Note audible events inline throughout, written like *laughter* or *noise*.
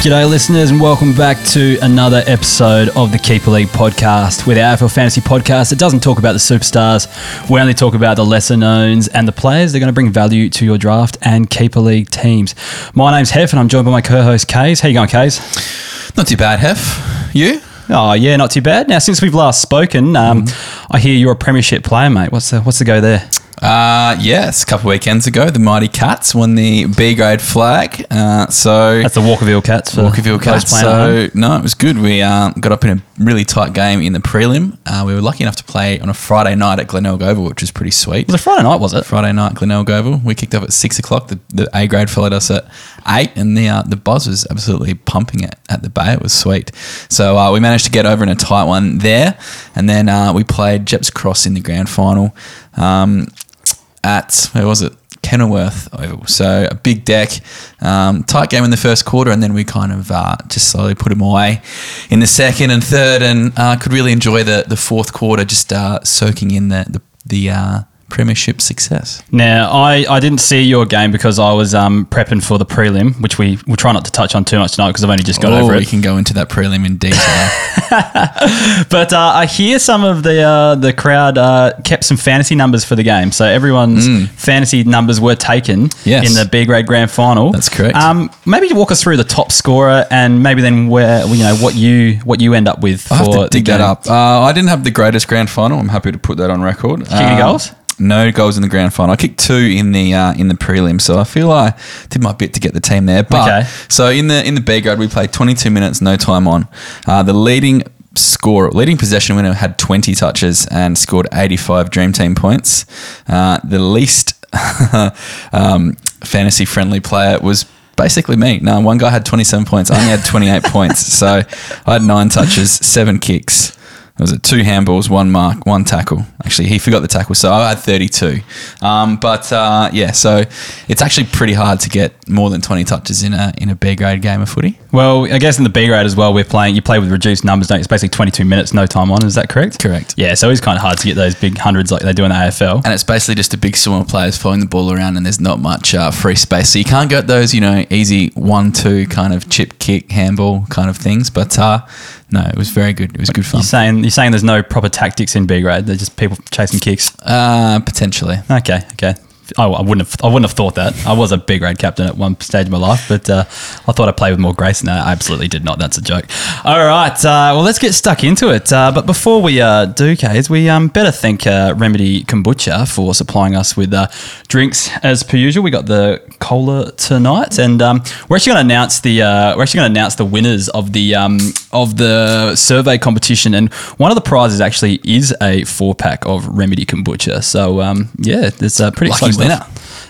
G'day, listeners, and welcome back to another episode of the Keeper League podcast. With our AFL Fantasy podcast, it doesn't talk about the superstars. We only talk about the lesser knowns and the players that are going to bring value to your draft and Keeper League teams. My name's Hef, and I'm joined by my co-host Kaes. How you going, Kaes? Not too bad, Hef. You? Oh yeah, not too bad. Now, since we've last spoken, um, I hear you're a premiership player, mate. What's the what's the go there? Uh, yes, a couple of weekends ago, the Mighty Cats won the B grade flag. Uh, so That's the Walkerville Cats. For Walkerville Cats. So no, it was good. We uh, got up in a really tight game in the prelim. Uh, we were lucky enough to play on a Friday night at Glenelg Oval, which was pretty sweet. It was it Friday night? Was it? Friday night, Glenelg Oval. We kicked off at six o'clock. The, the A grade followed us at eight, and the uh, the buzz was absolutely pumping it at the bay. It was sweet. So uh, we managed to get over in a tight one there, and then uh, we played Gepps Cross in the grand final um, at where was it? Kenilworth Oval. So a big deck, um, tight game in the first quarter, and then we kind of uh, just slowly put them away in the second and third, and uh, could really enjoy the the fourth quarter, just uh, soaking in the the, the uh, premiership success. Now, I, I didn't see your game because I was um, prepping for the prelim, which we will try not to touch on too much tonight because I've only just got oh, over it. we can go into that prelim in detail. *laughs* But uh, I hear some of the uh, the crowd uh, kept some fantasy numbers for the game, so everyone's fantasy numbers were taken Mm. Yes. in the B grade grand final. That's correct. Um, maybe you walk us through the top scorer and maybe then where you know what you what you end up with for I have to dig that up. Uh, I didn't have the greatest grand final. I'm happy to put that on record. Kick any goals? No goals in the grand final. I kicked two in the uh, in the prelim, so I feel I did my bit to get the team there. But Okay. so in the in the B grade, we played 22 minutes, no time on. Uh, the leading score, leading possession winner had 20 touches and scored 85 Dream Team points. Uh, the least *laughs* um, fantasy friendly player was basically me. No, one guy had 27 points. I only had 28 points. So I had nine touches, seven kicks. Was it two handballs, one mark, one tackle? Actually, he forgot the tackle, so I had 32. Um, but uh, yeah, so it's actually pretty hard to get more than 20 touches in a in a B grade game of footy. Well, I guess in the B grade as well, we're playing. You play with reduced numbers, don't you? It's basically 22 minutes, no time on. Is that correct? Correct. Yeah, so it's kind of hard to get those big hundreds like they do in the AFL. and it's basically just a big swarm of players following the ball around, and there's not much uh, free space. So you can't get those, you know, easy one-two kind of chip kick handball kind of things. But uh, no, it was very good. It was good fun. You're saying you're saying there's no proper tactics in B grade. They're just people chasing kicks. Uh, potentially. Okay, okay. I, I wouldn't have. I wouldn't have thought that. I was a B grade captain at one stage of my life, but uh, I thought I played with more grace than that. I absolutely did not. That's a joke. All right. Uh, well, let's get stuck into it. Uh, but before we uh, do, Kaes, we um, better thank uh, Remedy Kombucha for supplying us with uh, drinks as per usual. We got the cola tonight, and um, we're actually going to announce the uh, we're actually going to announce the winners of the um, of the survey competition. And one of the prizes actually is a four pack of Remedy Kombucha. So um, yeah, it's uh, pretty Lucky. Winner.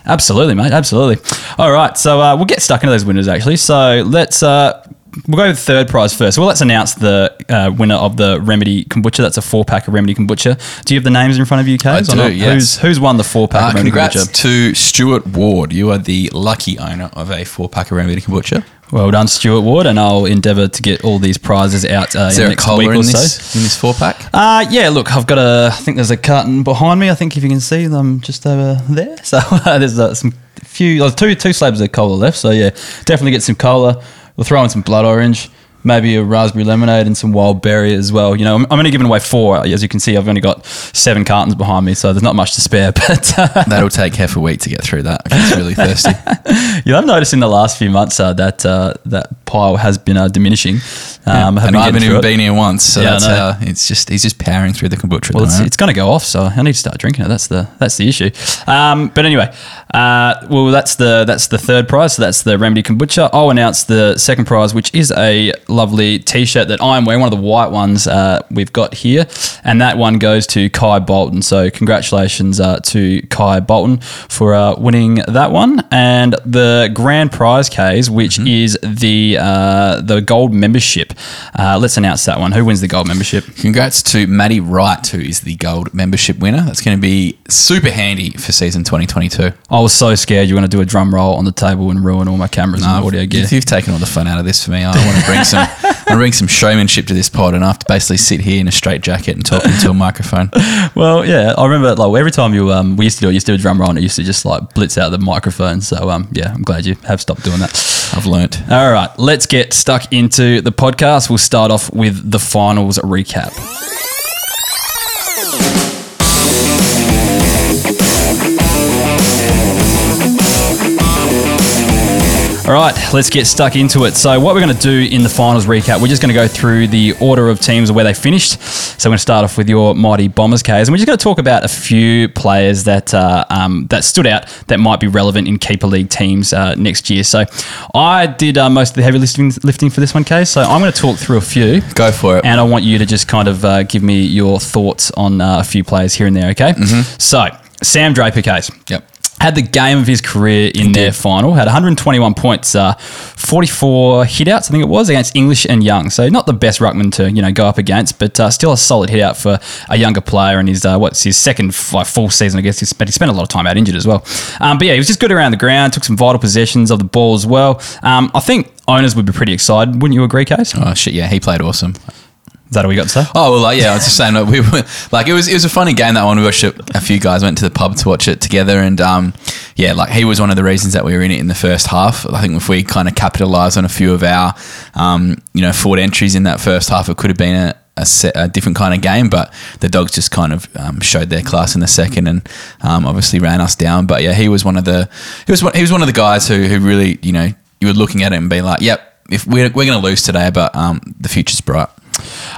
Absolutely, mate. Absolutely. All right, so uh, we'll get stuck into those winners actually. So let's. Uh, We'll go with the third prize first. Well, let's announce the uh, winner of the Remedy Kombucha. That's a four pack of Remedy Kombucha. Do you have the names in front of you, Kaes? I do, yes. Who's, who's won the four pack Uh, of Remedy congrats Kombucha? to Stuart Ward. You are the lucky owner of a four-pack of Remedy Kombucha. Well done, Stuart Ward, and I'll endeavour to get all these prizes out uh, in the next week in or this, so. in this four-pack? Uh, yeah, look, I've got a. I think there's a carton behind me. I think if you can see them just over there. *laughs* So uh, there's uh, some few, uh, two two slabs of cola left. So yeah, definitely get some cola. We'll throw in some blood orange, maybe a raspberry lemonade and some wild berry as well. You know, I'm, I'm only giving away four. As you can see, I've only got seven cartons behind me, so there's not much to spare. *laughs* But uh, That'll take half a week to get through that if it's really thirsty. *laughs* you have noticed in the last few months uh, that uh, that pile has been uh, diminishing. Um, have and I haven't even been here once, so Yeah, that's how it's just he's just powering through the kombucha. Well, it's, it's going to go off, so I need to start drinking it. That's the that's the issue. Um, but anyway, uh, well, that's the that's the third prize. So that's the Remedy Kombucha. I'll announce the second prize, which is a lovely T-shirt that I'm wearing, one of the white ones uh, we've got here, and that one goes to Kai Bolton. So congratulations uh, to Kai Bolton for uh, winning that one, and the grand prize case, which is the uh, the gold membership. Uh, let's announce that one. Who wins the gold membership? Congrats to Maddie Wright, who is the gold membership winner. That's going to be super handy for season 2022. I was so scared you were going to do a drum roll on the table and ruin all my cameras and audio gear. You've taken all the fun out of this for me. I want to bring some *laughs* to bring some showmanship to this pod, and I have to basically sit here in a straight jacket and talk into a microphone. Well, yeah, I remember like every time you um we used to do it, you used to do a drum roll and it used to just like blitz out the microphone. So um yeah, I'm glad you have stopped doing that. I've learnt. All right, let's get stuck into the podcast. We'll start off with the finals recap. All right, let's get stuck into it. So, what we're going to do in the finals recap, we're just going to go through the order of teams where they finished. So, we're going to start off with your mighty Bombers case, and we're just going to talk about a few players that uh, um, that stood out that might be relevant in keeper league teams uh, next year. So, I did uh, most of the heavy lifting, lifting for this one, case. So, I'm going to talk through a few. Go for it. And I want you to just kind of uh, give me your thoughts on uh, a few players here and there, okay? So, Sam Draper case. Yep. Had the game of his career in their final. Had 121 points, uh, 44 hitouts, I think it was, against English and Young. So not the best ruckman to you know go up against, but uh, still a solid hitout for a younger player. And his uh, what's his second like, full season, I guess. He spent, he spent a lot of time out injured as well. Um, but yeah, he was just good around the ground. Took some vital possessions of the ball as well. Um, I think owners would be pretty excited, wouldn't you agree, Kaes? Oh shit! Yeah, he played awesome. Is that all we got to say? Oh well, like, yeah, I was just saying like, we were like it was it was a funny game that one. We watched it. A few guys went to the pub to watch it together, and um, yeah, like he was one of the reasons that we were in it in the first half. I think if we kind of capitalised on a few of our, um, you know, forward entries in that first half, it could have been a. A, set, a different kind of game, but the dogs just kind of um, showed their class in the second, and um, obviously ran us down. But yeah, he was one of the he was one, he was one of the guys who who really you know you were looking at it and being like, yep, if we're, we're going to lose today, but um, the future's bright.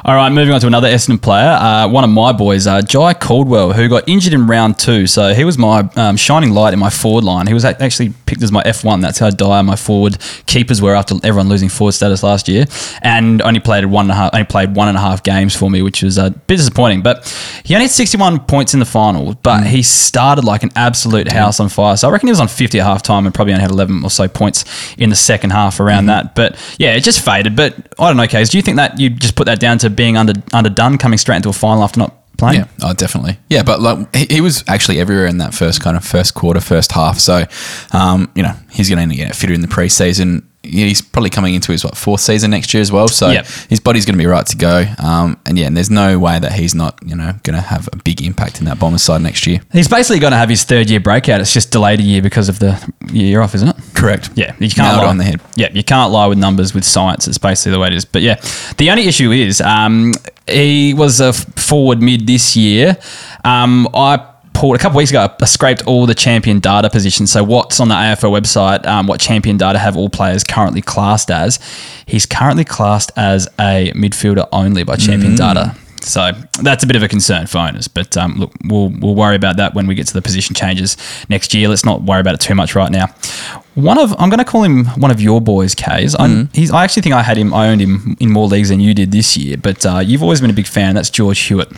All right, moving on to another Essendon player, uh, one of my boys, uh, Jye Caldwell, who got injured in round two. So he was my um, shining light in my forward line. He was actually picked as my F1. That's how dire my forward keepers were after everyone losing forward status last year, and only played one and a half. Only played one and a half games for me, which was a bit disappointing. But he only had 61 points in the final, but he started like an absolute house on fire. So I reckon he was on 50 at half time and probably only had 11 or so points in the second half around that. But yeah, it just faded. But I don't know, Kaes. Do you think that you just put that down to being under underdone, coming straight into a final after not playing? Yeah, oh, definitely. Yeah, but like he, he was actually everywhere in that first kind of first quarter, first half. So, um, you know, he's going to get fitter in the preseason. He's probably coming into his what fourth season next year as well. So Yep. his body's going to be right to go. Um, and yeah, and there's no way that he's not you know going to have a big impact in that Bombers side next year. He's basically going to have his third year breakout. It's just delayed a year because of the year off, isn't it? Correct. Yeah, you can't Nailed lie on the head. Yeah, you can't lie with numbers with science. It's basically the way it is. But yeah, the only issue is um, he was a forward mid this year. Um, I pulled a couple weeks ago. I scraped all the champion data positions. So what's on the AFL website? Um, what champion data have all players currently classed as? He's currently classed as a midfielder only by champion data. So that's a bit of a concern for owners, but um, look, we'll we'll worry about that when we get to the position changes next year. Let's not worry about it too much right now. One of I'm going to call him one of your boys, Kaes. I, he's I actually think I had him. I owned him in more leagues than you did this year, but uh, you've always been a big fan. That's George Hewitt.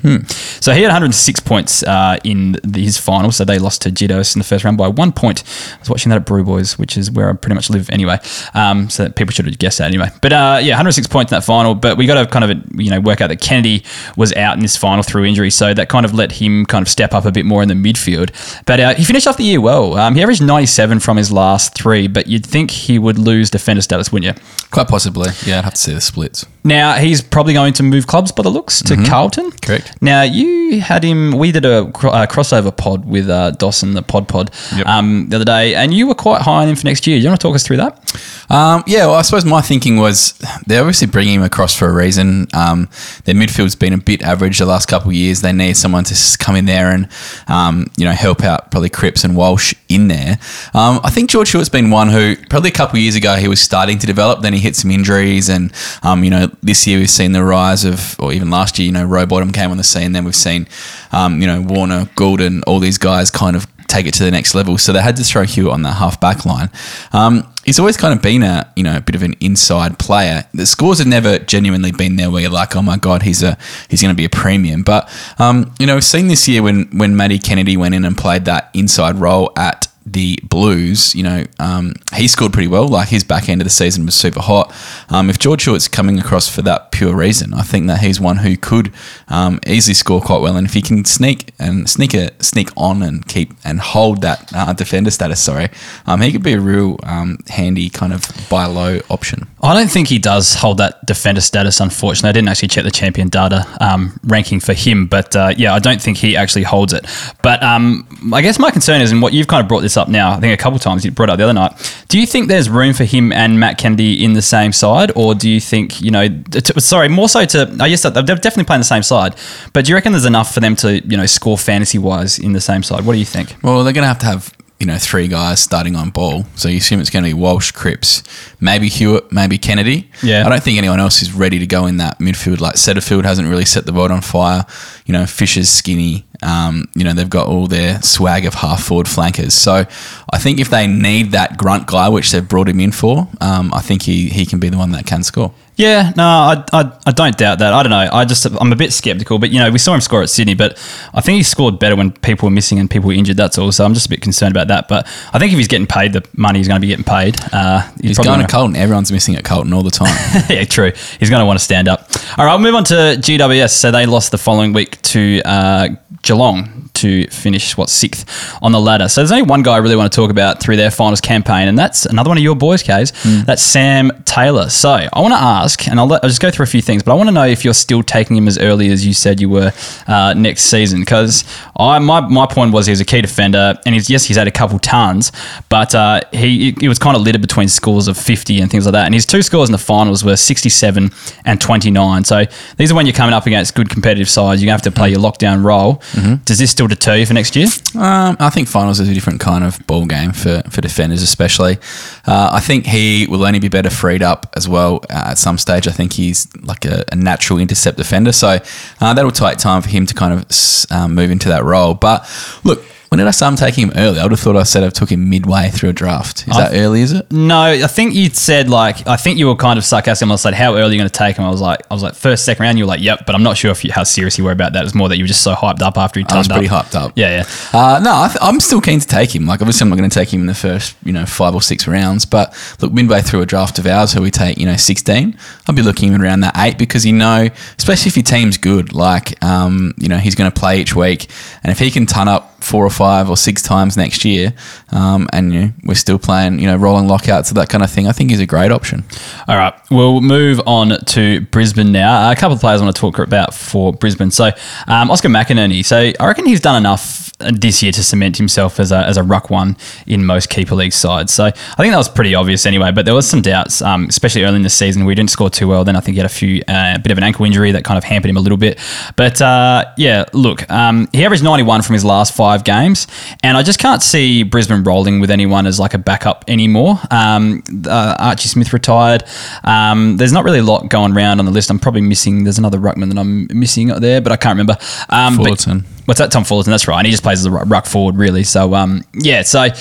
So he had 106 points uh, in the, his final. So they lost to Jitos in the first round by one point. I was watching that at Brew Boys, which is where I pretty much live anyway. Um, so people should have guessed that anyway. But uh, yeah, 106 points in that final. But we got to kind of you know work out that Kennedy was out in this final through injury, so that kind of let him kind of step up a bit more in the midfield. But uh, he finished off the year well. Um, he averaged 97 from his last three, but you'd think he would lose defender status, wouldn't you? Quite possibly. Yeah, I'd have to see the splits. Now he's probably going to move clubs by the looks to Carlton. Correct. Now you had him. We did a cro- uh, crossover pod with uh, Dawson, the Pod Pod, Yep. um, the other day, and you were quite high on him for next year. Do you want to talk us through that? Um, yeah, well, I suppose my thinking was they're obviously bringing him across for a reason. Um, their midfield's been a bit average the last couple of years. They need someone to come in there and um, you know help out probably Cripps and Walsh in there. Um, I think George Hewitt's been one who probably a couple of years ago he was starting to develop. Then he hit some injuries, and um, you know this year we've seen the rise of, or even last year, you know, Rowbottom came on the scene. Then we've seen um, you know Warner, Gulden, all these guys kind of take it to the next level. So they had to throw Hewitt on the half back line. Um, he's always kind of been a you know a bit of an inside player. The scores have never genuinely been there where you're like, oh my god, he's a he's going to be a premium. But um, you know, we've seen this year when when Matty Kennedy went in and played that inside role at the Blues, you know, um, he scored pretty well. Like his back end of the season was super hot. Um, if George Hewitt's coming across for that pure reason, I think that he's one who could um, easily score quite well. And if he can sneak and sneak a sneak on and keep and hold that uh, defender status, sorry, um, he could be a real um, handy kind of buy low option. I don't think he does hold that defender status. Unfortunately, I didn't actually check the champion data um, ranking for him, but uh, yeah, I don't think he actually holds it. But I guess my concern is, and what you've kind of brought this up now, I think a couple of times you brought up the other night. Do you think there's room for him and Matt Kennedy in the same side, or do you think you know? T- sorry, more so to I guess they're definitely playing the same side, but do you reckon there's enough for them to you know score fantasy wise in the same side? What do you think? Well, they're going to have to have you know three guys starting on ball, so you assume it's going to be Walsh, Cripps, maybe Hewitt, maybe Kennedy. Yeah. I don't think anyone else is ready to go in that midfield. Like Setterfield hasn't really set the world on fire. You know, Fisher's skinny. Um, you know, they've got all their swag of half forward flankers. So I think if they need that grunt guy, which they've brought him in for, um, I think he, he can be the one that can score. Yeah, no, I, I, I don't doubt that. I don't know. I just I'm a bit skeptical, but you know we saw him score at Sydney, but I think he scored better when people were missing and people were injured. That's all. So I'm just a bit concerned about that. But I think if he's getting paid the money he's going to be getting paid, uh, he's, going to Carlton. Everyone's missing at Carlton all the time. *laughs* yeah, true. He's going to want to stand up. All right, I'll move on to GWS. So they lost the following week to uh, Geelong to finish what sixth on the ladder. So there's only one guy I really want to talk about through their finals campaign, and that's another one of your boys, Kaes. Mm. That's Sam Taylor. So I want to ask, and I'll, let, I'll, just go through a few things, but I want to know if you're still taking him as early as you said you were uh, next season, because I my, my point was he's a key defender, and he's yes he's had a couple tons, but uh, he he was kind of littered between scores of 50 and things like that, and his two scores in the finals were 67 and 29. So these are when you're coming up against good competitive sides, you're gonna have to play your lockdown role. Mm-hmm. Does this still deter you for next year? Um, I think finals is a different kind of ball game for, for defenders, especially. Uh, I think he will only be better freed up as well uh, at some stage. I think he's like a, a natural intercept defender, so uh, that'll take time for him to kind of um, move into that role. But look, when did I say I'm taking him early? I would have thought I said I took him midway through a draft. Is I, that early? Is it? No, I think you said like I think you were kind of sarcastic. I said how early are you going to take him? I was like I was like first second round. You were like yep, but I'm not sure if you, how serious you were about that. It's more that you were just so hyped up after he turned I was pretty up. hyped up. Yeah, yeah. Uh, no, I am still keen to take him. Like obviously I'm not going to take him in the first you know five or six rounds, but look midway through a draft of ours who we take you know 16, I'll be looking around that eight because you know especially if your team's good, like um, you know he's going to play each week, and if he can turn up four or five or six times next year, um, and you know, we're still playing, you know, rolling lockouts and that kind of thing, I think is a great option. All right, we'll move on to Brisbane now. A couple of players I want to talk about for Brisbane. So um, Oscar McInerney. So I reckon he's done enough this year to cement himself as a, as a ruck one in most keeper league sides. So I think that was pretty obvious anyway. But there was some doubts, um, especially early in the season. We didn't score too well. Then I think he had a few uh, bit of an ankle injury that kind of hampered him a little bit. But uh, yeah, look, um, he averaged 91 from his last five games, and I just can't see Brisbane rolling with anyone as like a backup anymore. Um, uh, Archie Smith retired. Um, there's not really a lot going around on the list. I'm probably missing. There's another ruckman that I'm missing there, but I can't remember. Um, Fullerton. But, What's that? Tom Fullerton. That's right. And he just plays as a ruck forward, really. So, um, yeah. So, I,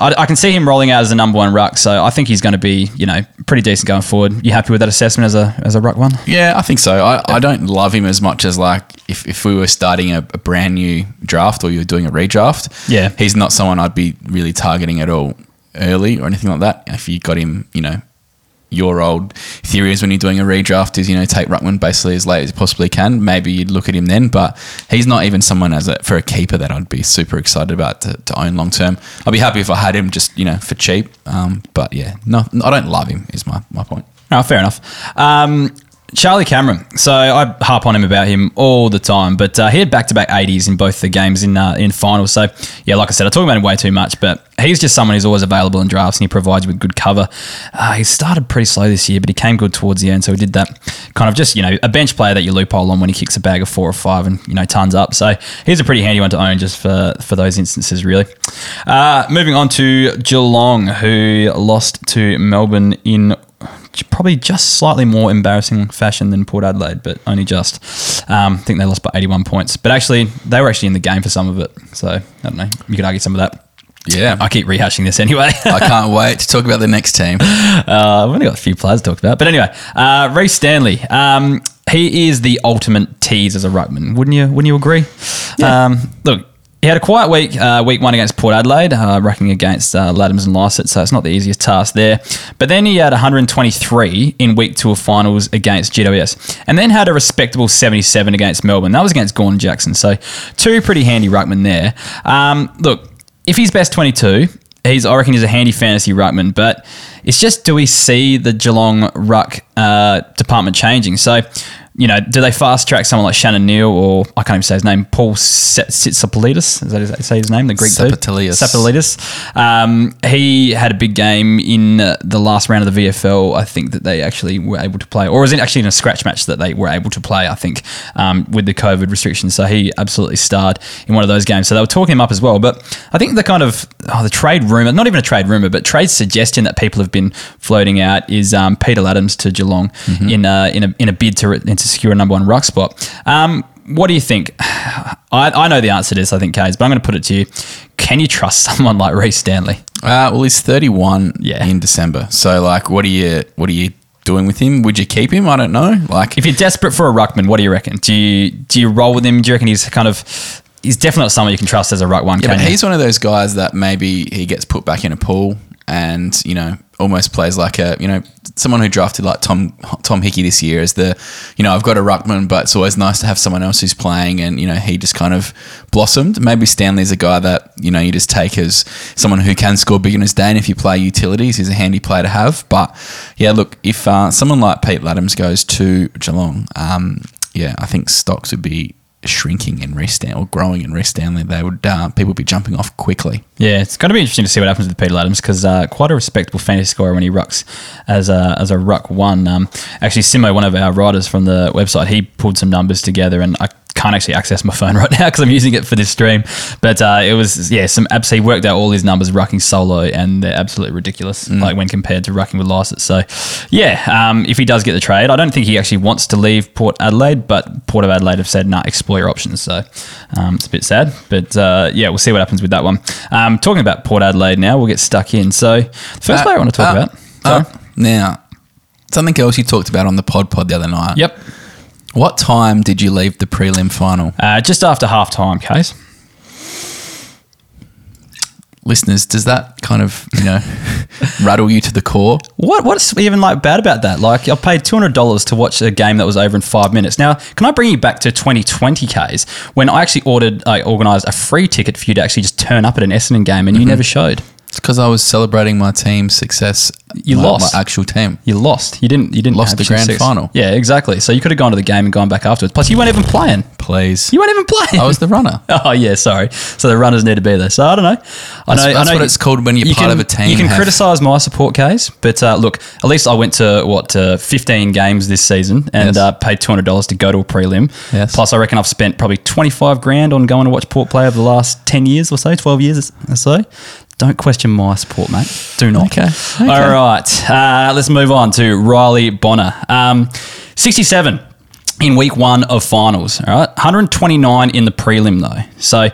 I, can see him rolling out as the number one ruck. So, I think he's going to be, you know, pretty decent going forward. You happy with that assessment as a as a ruck one? Yeah, I think so. I, I don't love him as much as like if, if we were starting a, a brand new draft or you were doing a redraft. Yeah, he's not someone I'd be really targeting at all early or anything like that. If you got him, you know, your old theories when you're doing a redraft is you know take Ruckman basically as late as you possibly can. Maybe you'd look at him then, but he's not even someone as a, for a keeper that I'd be super excited about to, to own long term. I'd be happy if I had him just you know for cheap. Um, but yeah, no, I don't love him. Is my my point. Oh, fair enough. Um, Charlie Cameron. So I harp on him about him all the time, but uh, he had back-to-back 80s in both the games in uh, in finals. So yeah, like I said, I talk about him way too much, but he's just someone who's always available in drafts and he provides you with good cover. Uh, he started pretty slow this year, but he came good towards the end. So he did that kind of just you know a bench player that you loophole on when he kicks a bag of four or five and you know tons up. So he's a pretty handy one to own just for for those instances, really. Uh, moving on to Geelong, who lost to Melbourne in probably just slightly more embarrassing fashion than Port Adelaide, but only just. Um, I think they lost by 81 points. But actually, they were actually in the game for some of it. So, I don't know. You could argue some of that. Yeah. I keep rehashing this anyway. *laughs* I can't wait to talk about the next team. *laughs* Uh, I've only got a few players to talk about. But anyway, uh, Rhys Stanley. Um, he is the ultimate tease as a ruckman. Wouldn't you? Wouldn't you agree? Yeah. Um, look, he had a quiet week, uh, week one against Port Adelaide, uh, racking against uh, Ladhams and Lycett, so it's not the easiest task there. But then he had 123 in week two of finals against GWS, and then had a respectable 77 against Melbourne. That was against Gawn and Jackson, so two pretty handy ruckmen there. Um, look, if he's best 22, he's I reckon he's a handy fantasy ruckman, but it's just do we see the Geelong ruck uh, department changing? So you know, do they fast track someone like Shannon Neale or I can't even say his name, Paul Sitzapoulides? Is that his, say his name? The Greek Sapatilius. Sapatilides. Um, he had a big game in the last round of the VFL. I think that they actually were able to play, or was it actually in a scratch match that they were able to play? I think um, with the COVID restrictions. So he absolutely starred in one of those games. So they were talking him up as well. But I think the kind of oh, the trade rumor, not even a trade rumor, but trade suggestion that people have been floating out is um, Peter Ladhams to Geelong mm-hmm. in a, in a in a bid to into secure a number one ruck spot. Um, what do you think? *sighs* I, I know the answer to this, I think, Kaes, but I'm going to put it to you. Can you trust *laughs* someone like Rhys Stanley? Uh, well, he's 31 yeah. in December. So, like, what are you, what are you doing with him? Would you keep him? I don't know. Like, if you're desperate for a ruckman, what do you reckon? Do you do you roll with him? Do you reckon he's kind of he's definitely not someone you can trust as a ruck one? Yeah, but he's one of those guys that maybe he gets put back in a pool and you know almost plays like a you know someone who drafted like Tom Tom Hickey this year as the you know I've got a ruckman but it's always nice to have someone else who's playing and you know he just kind of blossomed. Maybe Stanley's a guy that you know you just take as someone who can score big in his day and if you play utilities he's a handy player to have. But yeah look if uh, someone like Pete Ladhams goes to Geelong um, yeah I think stocks would be shrinking in Rhys Stanley or growing in Rhys Stanley, they would uh, people would be jumping off quickly. Yeah, it's going to be interesting to see what happens with Peter Ladhams because uh, quite a respectable fantasy scorer when he rucks as a as a ruck one. Um, actually, Simo, one of our writers from the website, he pulled some numbers together, and I can't actually access my phone *laughs* right now because I'm using it for this stream. But uh, it was yeah, some he worked out all his numbers rucking solo, and they're absolutely ridiculous. Mm. Like when compared to rucking with Lycett. So yeah, um, if he does get the trade, I don't think he actually wants to leave Port Adelaide, but Port of Adelaide have said no, nah, explore your options. So um, it's a bit sad, but uh, yeah, we'll see what happens with that one. Um, talking about Port Adelaide now, we'll get stuck in. So the first uh, player I want to talk uh, about. Uh, now, something else you talked about on the pod pod the other night. Yep what time did you leave the prelim final? Uh, just after half time, Kaes. Listeners, does that kind of you know *laughs* rattle you to the core? What what's even like bad about that? Like I paid two hundred dollars to watch a game that was over in five minutes. Now, can I bring you back to twenty twenty Kaes when I actually ordered, I organised a free ticket for you to actually just turn up at an Essendon game and you mm-hmm. never showed. It's because I was celebrating my team's success. You my, lost my actual team. You lost. You didn't. You didn't lost the grand final. Yeah, exactly. So you could have gone to the game and gone back afterwards. Plus, you weren't even playing. Please, you weren't even playing. I was the runner. *laughs* oh yeah, sorry. So the runners need to be there. So I don't know. I that's, know. That's I know what it's called when you're you part can, of a team. You can criticise my support case, but uh, look, at least I went to what uh, 15 games this season and yes. uh, paid two hundred dollars to go to a prelim. Yes. Plus, I reckon I've spent probably 25 grand on going to watch Port play over the last 10 years or so, 12 years or so. Don't question my support, mate. Do not. Okay. okay. All right. Uh, let's move on to Riley Bonner. Um, 67 in week one of finals. All right. 129 in the prelim, though. So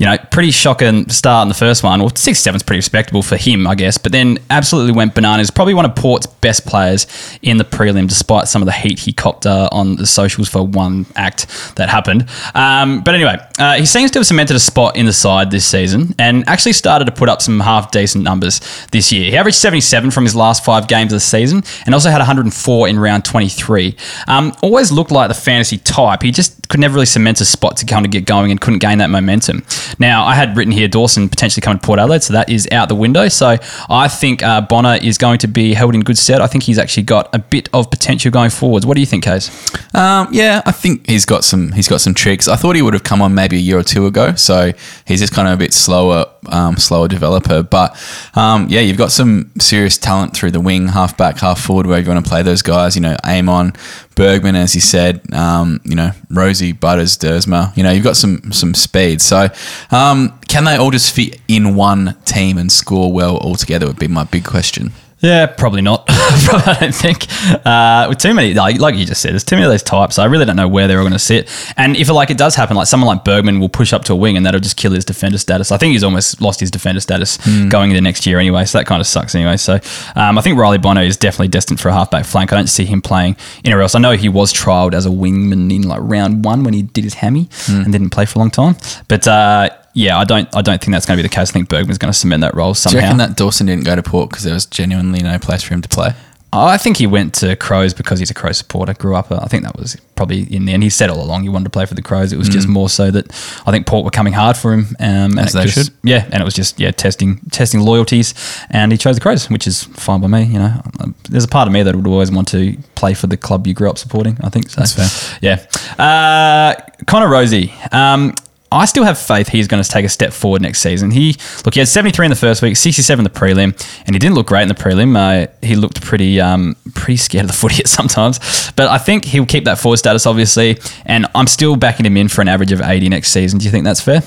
you know, pretty shocking start in the first one. Well, six seven's pretty respectable for him, I guess. But then absolutely went bananas. Probably one of Port's best players in the prelim, despite some of the heat he copped uh, on the socials for one act that happened. Um, but anyway, uh, he seems to have cemented a spot in the side this season and actually started to put up some half decent numbers this year. He averaged 77 from his last five games of the season and also had 104 in round 23. Um, always looked like the fantasy type. He just could never really cement a spot to kind of get going and couldn't gain that momentum. Now, I had written here Dawson potentially coming to Port Adelaide, so that is out the window. So I think uh, Bonner is going to be held in good stead. I think he's actually got a bit of potential going forwards. What do you think, Kaes? Um, yeah, I think he's got some. He's got some tricks. I thought he would have come on maybe a year or two ago. So he's just kind of a bit slower, um, slower developer. But um, yeah, you've got some serious talent through the wing, half back, half forward, where you want to play those guys. You know, Amon, Bergman, as you said, um, you know, Rozee, Butters, Duursma. You know, you've got some some speed. So, um, can they all just fit in one team and score well all together? Would be my big question. Yeah, probably not. *laughs* I don't think. Uh, with too many, like, like you just said, there's too many of those types. I really don't know where they're all going to sit. And if it, like it does happen, like someone like Bergman will push up to a wing and that'll just kill his defender status. I think he's almost lost his defender status mm. going into next year anyway. So that kind of sucks anyway. So um, I think Riley Bonner is definitely destined for a halfback flank. I don't see him playing anywhere else. I know he was trialed as a wingman in like round one when he did his hammy mm. and didn't play for a long time. But uh, yeah, I don't I don't think that's going to be the case. I think Bergman's going to cement that role Do you reckon that Dawson didn't go to Port because there was genuinely no place for him to play? I think he went to Crows because he's a Crows supporter. Grew up. I think that was probably in the end. He said all along he wanted to play for the Crows. It was just more so that I think Port were coming hard for him. Um, and Mm. As they just- should. Yeah, and it was just yeah testing testing loyalties, and he chose the Crows, which is fine by me. You know, Um, there's a part of me that would always want to play for the club you grew up supporting. I think so. That's fair. Yeah, uh, Connor Rozee. Um, I still have faith he's going to take a step forward next season. He look, he had 73 in the first week, 67 in the prelim, and he didn't look great in the prelim. Uh, he looked pretty um, pretty scared of the *laughs* footy at sometimes, but I think he'll keep that forward status, obviously. And I'm still backing him in for an average of 80 next season. Do you think that's fair?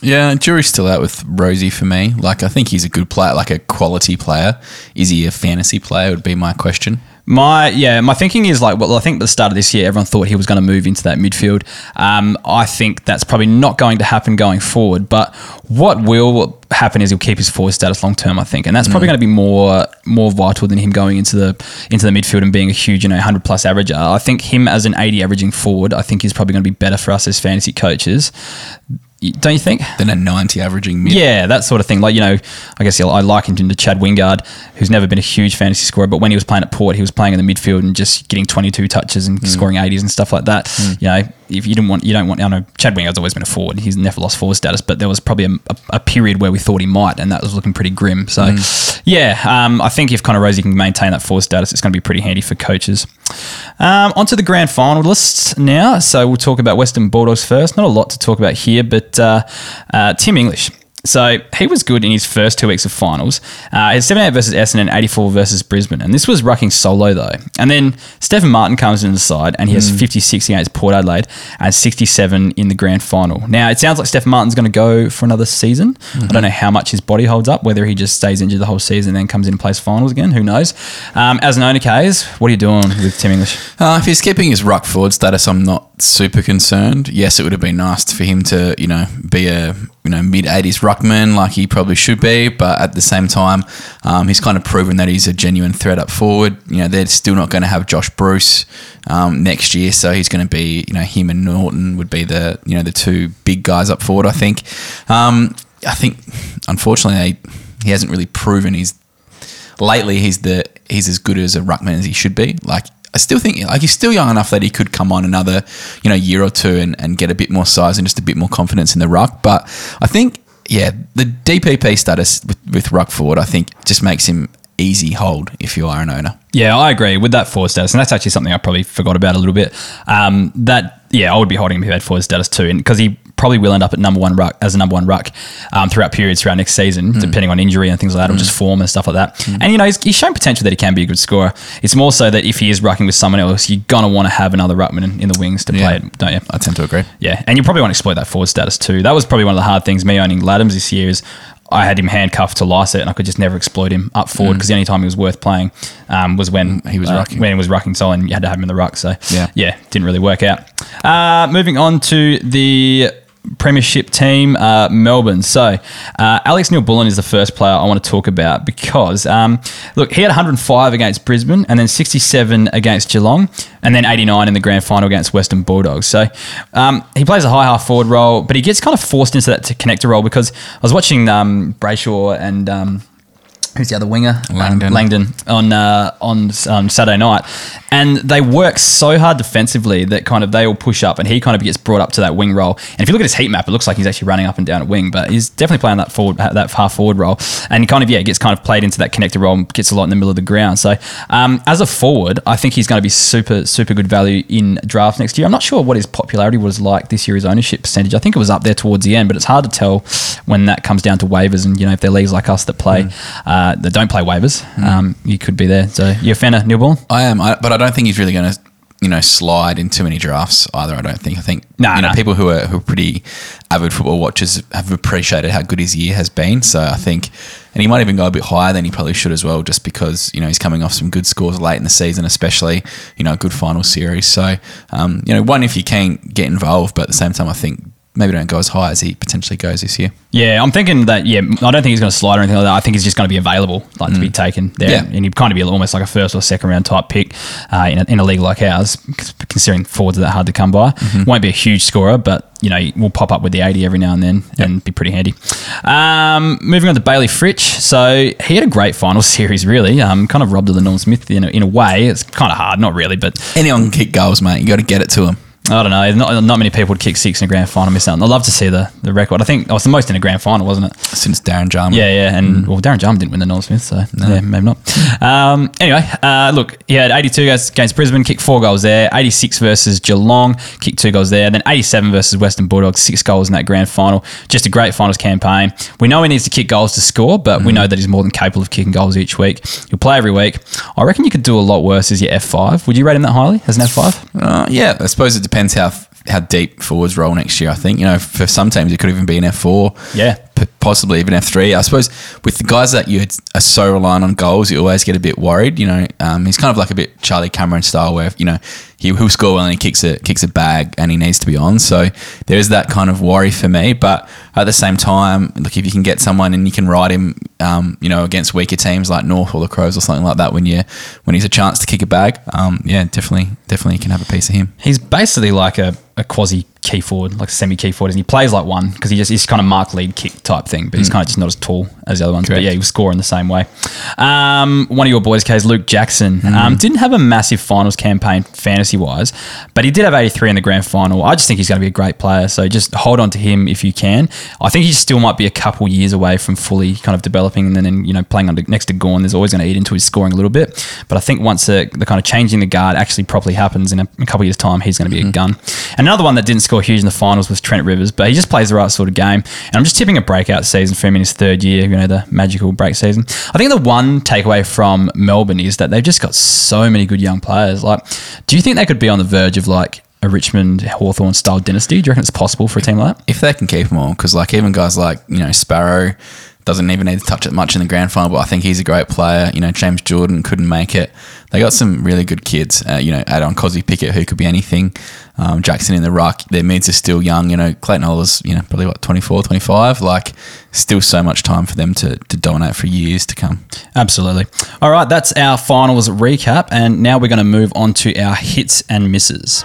Yeah, jury's still out with Rozee for me. Like, I think he's a good player, like a quality player. Is he a fantasy player? Would be my question. My yeah, my thinking is like well, I think at the start of this year, everyone thought he was going to move into that midfield. Um, I think that's probably not going to happen going forward. But what will happen is he'll keep his forward status long term. I think, and that's probably going to be more more vital than him going into the into the midfield and being a huge you know hundred plus averager. I think him as an eighty averaging forward, I think is probably going to be better for us as fantasy coaches. Don't you think? Then a 90 averaging mid. Yeah, that sort of thing. Like, you know, I guess I likened him to Chad Wingard, who's never been a huge fantasy scorer, but when he was playing at Port, he was playing in the midfield and just getting 22 touches and mm. scoring 80s and stuff like that. Mm. You know, if you didn't want, you don't want, I know Chad Wingard's always been a forward. He's never lost forward status, but there was probably a, a, a period where we thought he might, and that was looking pretty grim. So, yeah, um, I think if Connor Rozee can maintain that forward status, it's going to be pretty handy for coaches. Um, on to the grand final lists now. So we'll talk about Western Bulldogs first. Not a lot to talk about here, but uh, uh, Tim English. So he was good in his first two weeks of finals. Uh, had 78 versus Essendon and 84 versus Brisbane. And this was rucking solo, though. And then Stefan Martin comes in the side and he has 56 against Port Adelaide and 67 in the grand final. Now, it sounds like Stefan Martin's going to go for another season. I don't know how much his body holds up, whether he just stays injured the whole season and then comes in and plays finals again. Who knows? Um, as an owner case, what are you doing with Tim English? Uh, if he's keeping his ruck forward status, I'm not super concerned. Yes, it would have been nice for him to, you know, be a you know mid 80s ruckman like he probably should be, but at the same time, um, he's kind of proven that he's a genuine threat up forward. You know, they're still not going to have Josh Bruce um, next year, so he's going to be, you know, him and Naughton would be the you know the two big guys up forward. I think. Um, I think, unfortunately, they, he hasn't really proven he's lately he's the he's as good as a ruckman as he should be. Like I still think like he's still young enough that he could come on another you know year or two and, and get a bit more size and just a bit more confidence in the ruck. But I think yeah, the DPP status with, with ruck forward I think just makes him easy hold if you are an owner. Yeah, I agree with that forward status, and that's actually something I probably forgot about a little bit. Um, that yeah, I would be holding him if he had forward status too, and because he probably will end up at number one ruck as a number one ruck um, throughout periods throughout next season, depending on injury and things like that, or just form and stuff like that. And you know, he's, he's shown potential that he can be a good scorer. It's more so that if he is rucking with someone else, you're gonna want to have another ruckman in, in the wings to Yeah. play it, don't you? I tend to agree. Yeah, and you probably want to exploit that forward status too. That was probably one of the hard things me owning Ladhams this year is I had him handcuffed to Lycett and I could just never exploit him up forward because the only time he was worth playing um, was when Mm. He was uh, rucking. when he was rucking solo and you had to have him in the ruck. So Yeah. yeah, didn't really work out. Uh, moving on to the Premiership team, uh, Melbourne. So, uh, Alex Neal-Bullen is the first player I want to talk about because, um, look, he had 105 against Brisbane and then 67 against Geelong and then 89 in the grand final against Western Bulldogs. So, um, he plays a high half forward role, but he gets kind of forced into that to connector role because I was watching um, Brayshaw and. Um, Who's the other winger? Langdon. Um, Langdon on uh, on um, Saturday night, and they work so hard defensively that kind of they all push up, and he kind of gets brought up to that wing role. And if you look at his heat map, it looks like he's actually running up and down at wing, but he's definitely playing that forward, that half forward role, and he kind of yeah gets kind of played into that connector role, and gets a lot in the middle of the ground. So um, as a forward, I think he's going to be super super good value in drafts next year. I'm not sure what his popularity was like this year, his ownership percentage. I think it was up there towards the end, but it's hard to tell when that comes down to waivers, and you know if they're leagues like us that play uh, that don't play waivers, um, you could be there. So you're a fan of Bullen? I am, I, but I don't think he's really going to, you know, slide in too many drafts either. I don't think. I think No, you know no. people who are who are pretty avid football watchers have appreciated how good his year has been. So I think, and he might even go a bit higher than he probably should as well, just because you know he's coming off some good scores late in the season, especially you know a good final series. So um, you know, one if you can get involved, but at the same time, I think maybe don't go as high as he potentially goes this year. Yeah, I'm thinking that. Yeah, I don't think he's going to slide or anything like that. I think he's just going to be available, like to be taken there, Mm. Yeah. and he'd kind of be almost like a first or second round type pick uh, in, a, in a league like ours, considering forwards are that hard to come by. Mm-hmm. Won't be a huge scorer, but you know he will pop up with the 80 every now and then and be pretty handy. Um, moving on to Bailey Fritsch, so he had a great final *laughs* series, really. Um, kind of robbed of the Norm Smith in a, in a way. It's kind of hard, not really, but Anyone can kick goals, mate. You got to get it to him. I don't know. Not, not many people would kick six in a grand final. Miss out. I'd love to see the, the record. I think it was the most in a grand final, wasn't it? Since Darren Jarman. Yeah, yeah, and well, Darren Jarman didn't win the Norm Smith, so yeah, maybe not. Um, anyway, uh, look, he had 82 goals against Brisbane, kicked four goals there. 86 versus Geelong, kicked two goals there. Then 87 versus Western Bulldogs, six goals in that grand final. Just a great finals campaign. We know he needs to kick goals to score, but we know that he's more than capable of kicking goals each week. He'll play every week. I reckon you could do a lot worse as your F5. Would you rate him that highly as an F5? Uh, yeah, I suppose it depends how how deep forwards roll next year. I think you know for some teams it could even be an F four. Yeah. Possibly even F three. I suppose with the guys that you are so reliant on goals, you always get a bit worried. You know, um, he's kind of like a bit Charlie Cameron style, where you know he will score well and he kicks a kicks a bag and he needs to be on. So there is that kind of worry for me. But at the same time, look if you can get someone and you can ride him, um, you know, against weaker teams like North or the Crows or something like that, when you when he's a chance to kick a bag, um, yeah, definitely definitely you can have a piece of him. He's basically like a, a quasi key forward, like a semi key forward, and he plays like one because he just he's kind of mark lead kick type thing, but he's kind of just not as tall as the other ones. But yeah, he was scoring the same way. Um, one of your boys, K's Luke Jackson, um, didn't have a massive finals campaign fantasy wise, but he did have 83 in the grand final. I just think he's going to be a great player, so just hold on to him if you can. I think he still might be a couple years away from fully kind of developing, and then you know playing under next to Gawn, there's always going to eat into his scoring a little bit. But I think once the, the kind of changing the guard actually properly happens in a, a couple years time, he's going to be a gun. And another one that didn't score huge in the finals was Trent Rivers, but he just plays the right sort of game. And I'm just tipping a breakout season for him in his third year, you know, the magical break season. I think the one takeaway from Melbourne is that they've just got so many good young players. Like, do you think they could be on the verge of like a Richmond Hawthorn style dynasty? Do you reckon it's possible for a team like that? if they can keep them all, because like even guys like you know Sparrow doesn't even need to touch it much in the grand final, but I think he's a great player. You know James Jordan couldn't make it. They got some really good kids. Uh, you know, add on Kozzy Pickett, who could be anything. Um, Jackson in the ruck. Their mids are still young. You know, Clayton Oliver, you know, probably what 24, 25. Like, still so much time for them to, to dominate for years to come. Absolutely. All right, that's our finals recap. And now we're going to move on to our hits and misses.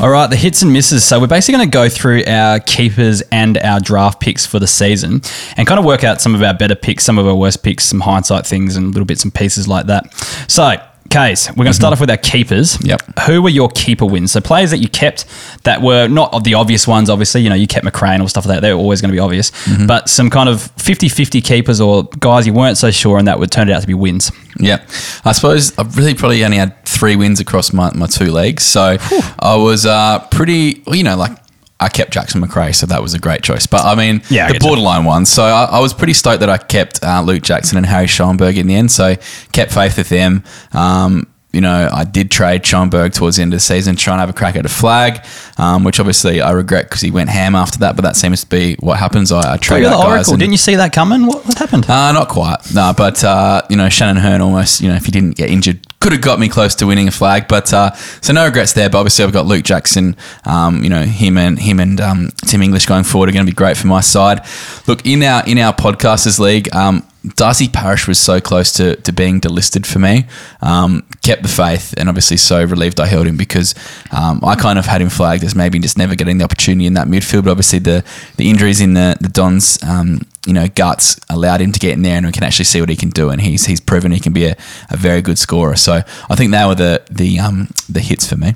All right, the hits and misses. So we're basically going to go through our keepers and our draft picks for the season and kind of work out some of our better picks, some of our worst picks, some hindsight things, and little bits and pieces like that. So, Kaes, we're going to start mm-hmm. off with our keepers. Yep. Who were your keeper wins? So players that you kept that were not of the obvious ones, obviously. You know, you kept Macrae or stuff like that. They're always going to be obvious. Mm-hmm. But some kind of 50-50 keepers or guys you weren't so sure and that would turn it out to be wins. Yeah, I suppose I really probably only had three wins across my, my two legs, so I was uh, pretty. You know, like I kept Jackson Macrae, so that was a great choice. But I mean, Yeah, I the borderline ones. So I, I was pretty stoked that I kept uh, Luke Jackson and Harry Schoenberg in the end. So kept faith with them. Um, you know, I did trade Schoenberg towards the end of the season, try and have a crack at a flag, um, which obviously I regret because he went ham after that. But that seems to be what happens. I, I trade the Oracle. Didn't you see that coming? What, what happened? uh, not quite. No, but uh, you know, Shannon Hurn almost, you know, if he didn't get injured, could have got me close to winning a flag. But uh, so no regrets there. But obviously, I've got Luke Jackson. Um, you know, him and him and um, Tim English going forward are going to be great for my side. Look in our in our podcasters league. Um, Darcy Parish was so close to, to being delisted for me. Um, kept the faith, and obviously so relieved I held him because um, I kind of had him flagged as maybe just never getting the opportunity in that midfield. But obviously the the injuries in the the Dons, um, you know, guts allowed him to get in there, and we can actually see what he can do. And he's he's proven he can be a, a very good scorer. So I think they were the the um, the hits for me.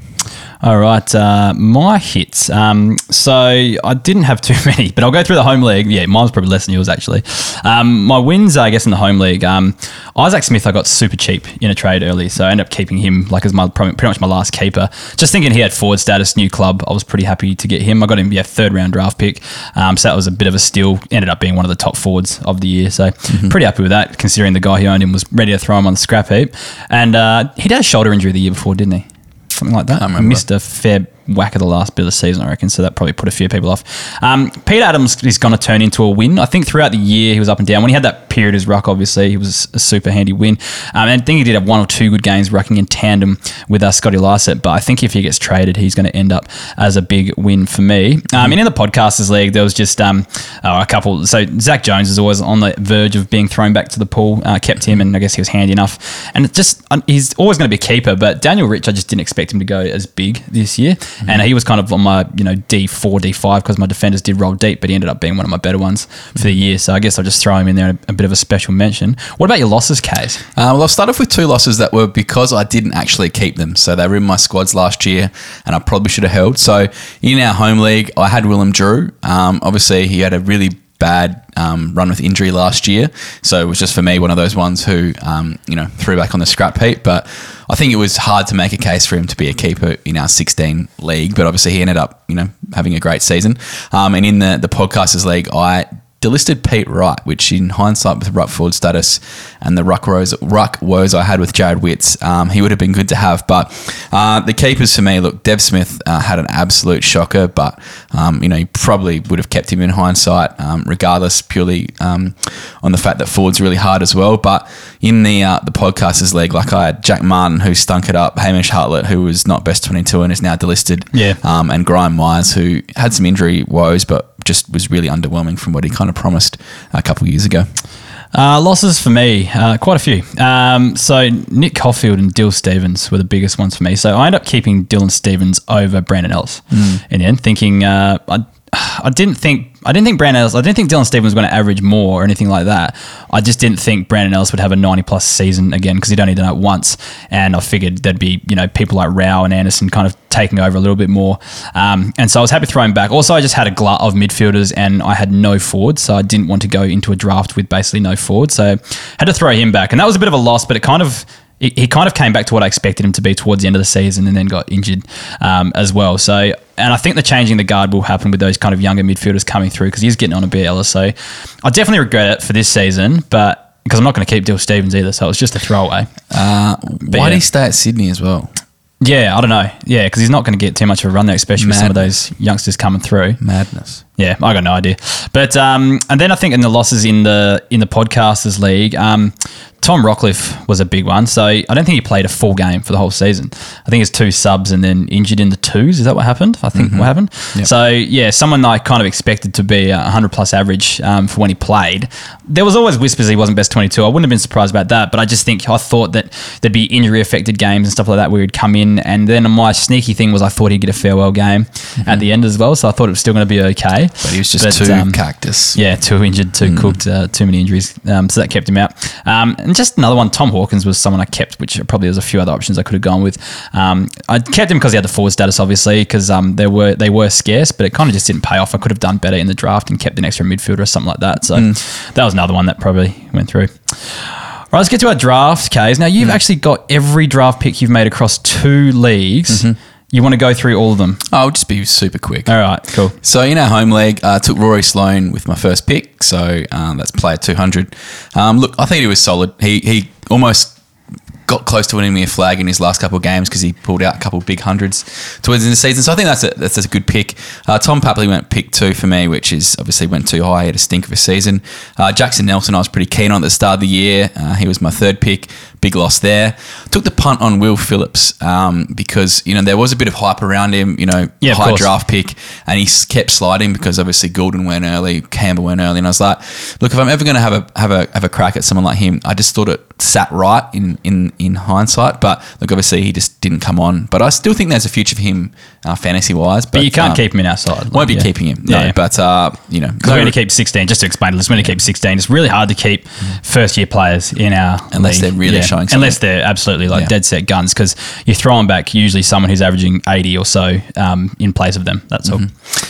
All right, uh, my hits. Um, so I didn't have *laughs* too many, but I'll go through the home league. Yeah, mine was probably less than yours actually. Um, my wins, I guess, in the home league. Um, Isaac Smith, I got super cheap in a trade early, so I ended up keeping him like as my pretty much my last keeper. Just thinking he had forward status, new club. I was pretty happy to get him. I got him, yeah, third round draft pick. Um, so that was a bit of a steal. Ended up being one of the top forwards of the year. So pretty happy with that, considering the guy who owned him was ready to throw him on the scrap heap. And uh, he had a shoulder injury the year before, didn't he? Something like that. remember. Missed a fair whack of the last bit of the season, I reckon. So that probably put a few people off. Um, Pete Ladhams is going to turn into a win. I think throughout the year he was up and down. When he had that period as ruck, obviously he was a super handy win. Um, and I think he did have one or two good games rucking in tandem with uh, Scotty Lycett. But I think if he gets traded, he's going to end up as a big win for me. Um, and in the podcasters league, there was just um, oh, a couple. So Zak Jones is always on the verge of being thrown back to the pool. Uh, kept him, and I guess he was handy enough. And just uh, he's always going to be a keeper. But Daniel Rich, I just didn't expect him to go as big this year, and he was kind of on my you know D four D five because my defenders did roll deep, but he ended up being one of my better ones for the year. So I guess I'll just throw him in there, a, bit of a special mention. What about your losses, case? Uh, well, I'll start off with two losses that were because I didn't actually keep them. So they were in my squads last year, and I probably should have held. So in our home league, I had Willem Drew. Um, obviously, he had a really bad um, run with injury last year, so it was just for me one of those ones who um, you know threw back on the scrap heap. But I think it was hard to make a case for him to be a keeper in our 16 league. But obviously, he ended up you know having a great season. Um, and in the the podcasters league, I delisted Pete Wright, which in hindsight with ruck forward status and the ruck woes, ruck woes I had with Jarrod Witts, um, he would have been good to have. But uh, the keepers for me, look, Dev Smith uh, had an absolute shocker, but um, you know you probably would have kept him in hindsight, um, regardless, purely um, on the fact that forward's really hard as well. But in the uh, the podcasters league, like I had Jack Martin who stunk it up, Hamish Hartlett who was not best twenty two and is now delisted, Yeah. um, and Graham Myers who had some injury woes, but just was really underwhelming from what he kind of promised a couple of years ago. Uh, losses for me, uh, quite a few. Um, so Nick Coffield and Dill Stephens were the biggest ones for me. So I ended up keeping Dylan Stephens over Brandon Ellis in the end, thinking uh, I, I didn't think I didn't think Brandon Ellis, I didn't think Dylan Stephens was going to average more or anything like that. I just didn't think Brandon Ellis would have a 90 plus season again because he'd only done it once. And I figured there'd be, you know, people like Rowell and Anderson kind of taking over a little bit more. Um, and so I was happy throwing back. Also, I just had a glut of midfielders and I had no forwards. So I didn't want to go into a draft with basically no forwards. So had to throw him back. And that was a bit of a loss, but it kind of he he kind of came back to what I expected him to be towards the end of the season and then got injured um, as well. So, and I think the changing the guard will happen with those kind of younger midfielders coming through because he's getting on a bit, Ellis. So I definitely regret it for this season, but because I'm not going to keep Dill Stephens either. So it was just a throwaway. Uh, why yeah. did he stay at Sydney as well? Yeah, I don't know. Yeah, because he's not going to get too much of a run there, especially with some of those youngsters coming through. Madness. Yeah, I got no idea. But um, and then I think in the losses in the in the podcasters league, um, Tom Rockliff was a big one. So I don't think he played a full game for the whole season. I think it's two subs and then injured in the twos. Is that what happened? I think what happened. Yep. So yeah, someone I kind of expected to be a hundred plus average um, for when he played. There was always whispers he wasn't best twenty two. I wouldn't have been surprised about that, but I just think I thought that there'd be injury affected games and stuff like that where he'd come in. And then my sneaky thing was I thought he'd get a farewell game at the end as well. So I thought it was still going to be okay. But he was just too um, cactus. yeah, too injured, too cooked, uh, too many injuries. Um, so that kept him out. Um, and just another one, Tom Hawkins was someone I kept, which probably there's a few other options I could have gone with. Um, I kept him because he had the forward status, obviously, because um, they were they were scarce, but it kind of just didn't pay off. I could have done better in the draft and kept an extra midfielder or something like that. So that was another one that probably went through. All right, let's get to our draft, Kaes. Now you've actually got every draft pick you've made across two leagues. You want to go through all of them? I'll just be super quick. All right, cool. So in our home league, I uh, took Rory Sloane with my first pick. So um, that's player 200. Um, look, I think he was solid. He, he almost got close to winning me a flag in his last couple of games because he pulled out a couple of big hundreds towards the end of the season. So I think that's a, that's a good pick. Uh, Tom Papley went pick two for me, which is obviously went too high. He had a stink of a season. Uh, Jackson Nelson, I was pretty keen on at the start of the year. Uh, he was my third pick. Big loss there. Took the punt on Will Phillips um, because you know there was a bit of hype around him. You know, Yeah, high draft pick, and he kept sliding because obviously Gulden went early, Campbell went early, and I was like, look, if I'm ever going to have a have a have a crack at someone like him, I just thought it sat right in in in hindsight. But look, obviously he just didn't come on. But I still think there's a future for him, uh, fantasy wise. But you can't um, keep him in our side. Won't be Yeah. keeping him. No, Yeah. but uh, you know, We're going to keep 16, just to explain it, we're going to keep 16. It's really hard to keep first year players in our Unless league. they're really showing something. Unless they're absolutely like Yeah. dead set guns, because you're throwing back usually someone who's averaging 80 or so um, in place of them. That's all.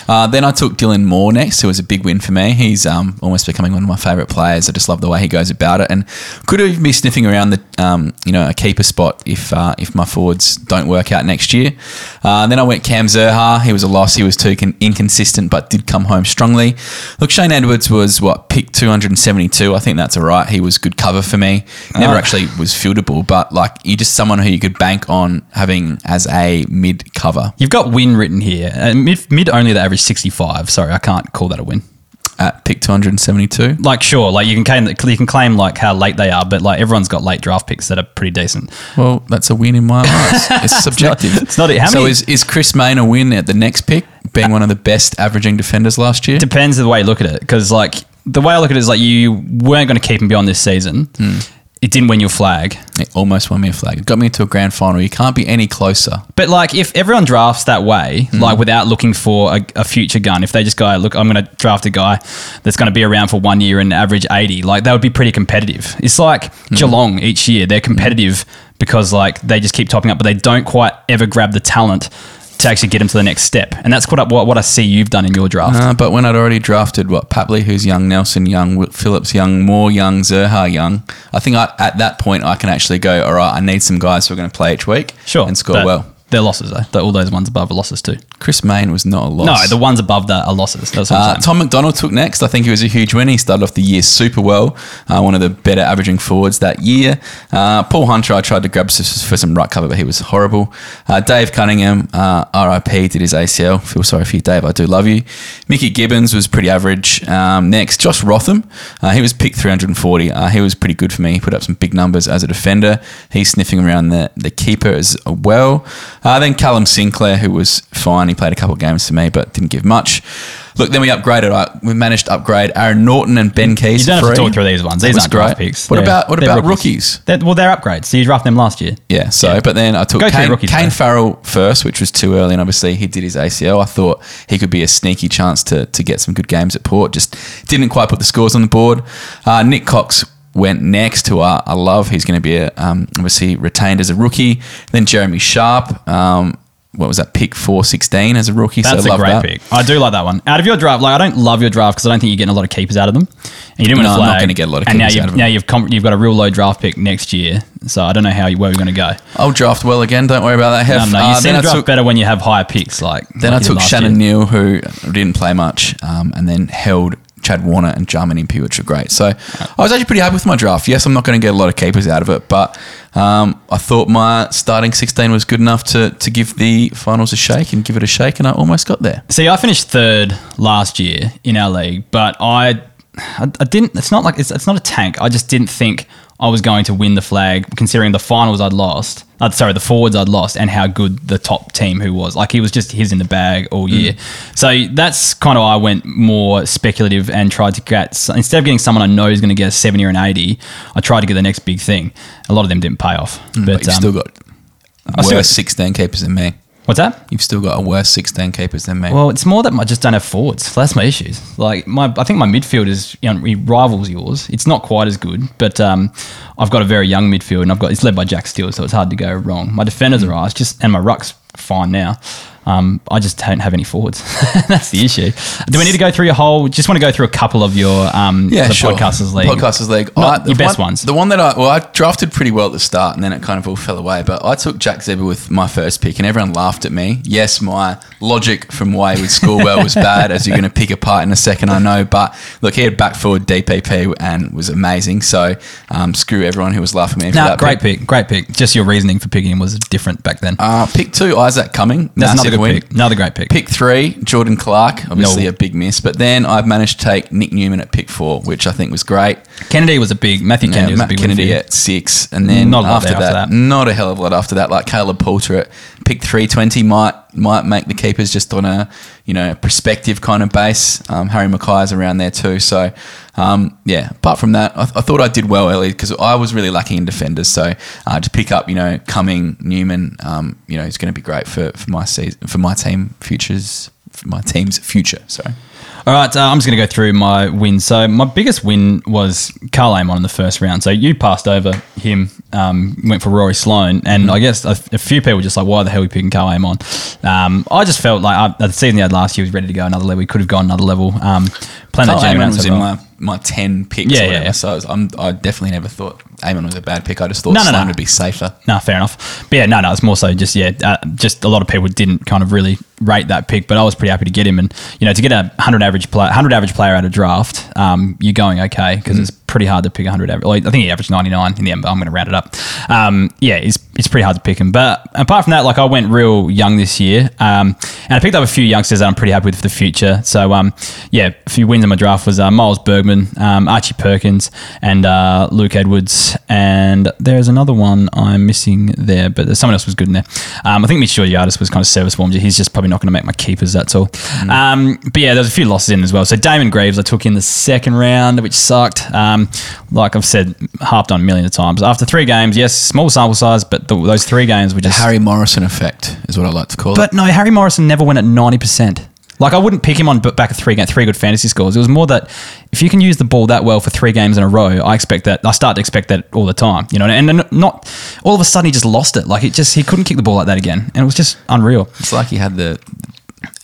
Uh, then I took Dylan Moore next, who was a big win for me. He's um, almost becoming one of my favourite players. I just love the way he goes about it, and could even be sniffing around the um, you know a keeper spot if uh, if my forwards don't work out next year. Uh, then I went Cam Zurhaar. He was a loss. He was too con- inconsistent, but did come home strongly. Look, Shane Edwards was what pick 272. I think that's all right. He was good cover for me. Never Ah. actually was fieldable, but like you're just someone who you could bank on having as a mid cover You've got win written here. Uh, mid, mid only the average 65. Sorry, I can't call that a win. at pick 272. Like, sure, like you can claim you can claim like how late they are, but like everyone's got late draft picks that are pretty decent. Well, that's a win in my eyes. *laughs* It's subjective. it's not- how so many- is, is Chris Main a win at the next pick, being one of the best averaging defenders last year? Depends the way you look at it, because like the way I look at it is like you weren't going to keep him beyond this season. It didn't win your flag, It almost won me a flag. It got me into a grand final. You can't be any closer. but like if everyone drafts that way, hmm. like without looking for a, a future gun, if they just go, look, I'm going to draft a guy that's going to be around for one year and average 80, like that would be pretty competitive. It's like hmm. Geelong each year; they're hmm. competitive because like they just keep topping up, but they don't quite ever grab the talent to actually get them to the next step. And that's what, what, what I see you've done in your draft. Uh, but when I'd already drafted what Papley, who's young, Nelson young, Phillips young, Moore young, Zurhaar young, I think I, at that point I can actually go. All right, I need some guys who are going to play each week, Sure. and score well. They're losses though. They're- all those ones above are losses too. Chris Maine was not a loss. No, the ones above that are losses. That's what Uh, I'm saying. Tom McDonald took next. I think he was a huge win. He started off the year super well. Uh, one of the better averaging forwards that year. Uh, Paul Hunter, I tried to grab s- for some ruck cover, but he was horrible. Uh, Dave Cunningham, uh, RIP, did his ACL. Feel sorry for you, Dave. I do love you. Mickey Gibbons was pretty average. Um, next, Josh Rotham. Uh, he was picked 340. Uh, he was pretty good for me. He put up some big numbers as a defender. He's sniffing around the, the keeper as well. Uh, then Callum Sinclair, who was fine. He played a couple of games for me, but didn't give much. Look, then we upgraded. I, we managed to upgrade Aaron Naughton and Ben Keays. you don't have to free. talk through these ones. These aren't draft great. picks. What They're- about what about rookies? They're- well, they're upgrades. So you drafted them last year. Yeah, so Yeah. but then I took Go Kane, rookies, Kane. Farrell first, which was too early, and obviously he did his ACL. I thought he could be a sneaky chance to to get some good games at Port. Just didn't quite put the scores on the board. Uh, Nick Cox went next, who I, I love. He's going to be a, um, obviously retained as a rookie. Then Jeremy Sharp. Um, what was that pick four sixteen as a rookie? That's so a great that. pick. I do like that one. Out of your draft, like I don't love your draft because I don't think you're getting a lot of keepers out of them. And you didn't win No, a I'm not gonna get a lot of and now keepers you've, out of them. Now you've com- you've got a real low draft pick next year. So I don't know how you, where we're going to go. I'll draft well again. Don't worry about that. Hef. No, no, you Uh, seem to draft took- better when you have higher picks. Like Then like I took Shannon year. Neale, who didn't play much, um, and then held Chad Warner and Jarman Impey, which are great. So I was actually pretty happy with my draft. Yes, I'm not going to get a lot of keepers out of it, but um, I thought my starting 16 was good enough to, to give the finals a shake and give it a shake, and I almost got there. See, I finished third last year in our league, but I, I, I didn't. It's not like it's, it's not a tank. I just didn't think I was going to win the flag, considering the finals I'd lost. Uh, sorry, the forwards I'd lost, and how good the top team who was. Like he was just his in the bag all year. So that's kind of why I went more speculative and tried to get instead of getting someone I know is going to get a seventy or an eighty, I tried to get the next big thing. A lot of them didn't pay off, but, But, you've um, still got I still got- 16 keepers than me. What's that? You've still got a worse 16 keepers than me. Well, it's more that I just don't have forwards. That's my issues. Like my, I think my midfield is you know, rivals yours. It's not quite as good, but um, I've got a very young midfield, and I've got it's led by Jack Steele, so it's hard to go wrong. My defenders are right, just and my ruck's fine now. Um, I just don't have any forwards. *laughs* That's the issue. Do we need to go through your whole? Just want to go through a couple of your um, Yeah, the sure. podcasters league. Podcasters League. The your best one- ones. The one that I well, I drafted pretty well at the start, and then it kind of all fell away. But I took Jack Ziebell with my first pick, and everyone laughed at me. Yes, my logic from why he would score well was bad, as you're going to pick apart in a second. I know, but look, he had back forward DPP and was amazing. So um, screw everyone who was laughing at me. No, great pick. great pick. Just your reasoning for picking him was different back then. Uh, pick two, Isaac Cumming. That's another massive good win. pick. Another great pick. Pick three, Jordan Clark. Obviously No. a big miss, but then I've managed to take Nick Newman at pick four, which I think was great. Kennedy was a big. Matthew Yeah, Kennedy was a big Kennedy at six, and then Not a lot after, that, that. not a hell of a lot after that. Like Caleb Poulter at pick three twenty might might make the keepers just on a you know perspective kind of base. Um, Harry McKay's around there too, so um, yeah. Apart from that, I, I thought I did well early because I was really lacking in defenders. So uh, to pick up you know Cumming Newman, um, you know, is going to be great for for my season for my team futures. My team's future, sorry. All right, uh, I'm just going to go through my wins. So my biggest win was Karl Amon in the first round. So you passed over him, um, went for Rory Sloane, and I guess a, a few people were just like, why the hell are we picking Karl Amon? Um, I just felt like I, the season he had last year was ready to go another level. We could have gone another level. Um, Karl Amon was in my, my 10 picks Yeah, or yeah, yeah. so I, was, I'm, I definitely never thought Amon was a bad pick. I just thought No, no, Sloane no. would be safer. No, fair enough. But yeah, no, no, it's more so just yeah, uh, just a lot of people didn't kind of really rate that pick, but I was pretty happy to get him. And you know, to get a hundred average player, hundred average player out of draft, um, you're going okay because it's pretty hard to pick a hundred average. Like, I think he averaged ninety nine in the end, but I'm going to round it up. Um, yeah, it's it's pretty hard to pick him. But apart from that, like I went real young this year, um, and I picked up a few youngsters that I'm pretty happy with for the future. So um, yeah, a few wins in my draft was uh, Miles Bergman, um, Archie Perkins, and uh, Luke Edwards, and there's another one I'm missing there, but someone else was good in there. Um, I think Mitch Georgiades was kind of service serviceable. He's just probably not going to make my keepers. That's all. Um, but yeah, there's a few losses in as well. So Damon Greaves I took in the second round, which sucked. Um, like I've said, harped on a million of times. After three games, yes, small sample size, but the, those three games were The Harry Morrison effect is what I like to call it. but no, Harry Morrison never went at ninety percent. Like I wouldn't pick him on back of three three good fantasy scores. It was more that if you can use the ball that well for three games in a row, I expect that. I start to expect that all the time. You know, and, and not all of a sudden he just lost it. Like it just he couldn't kick the ball like that again, and it was just unreal. It's like he had the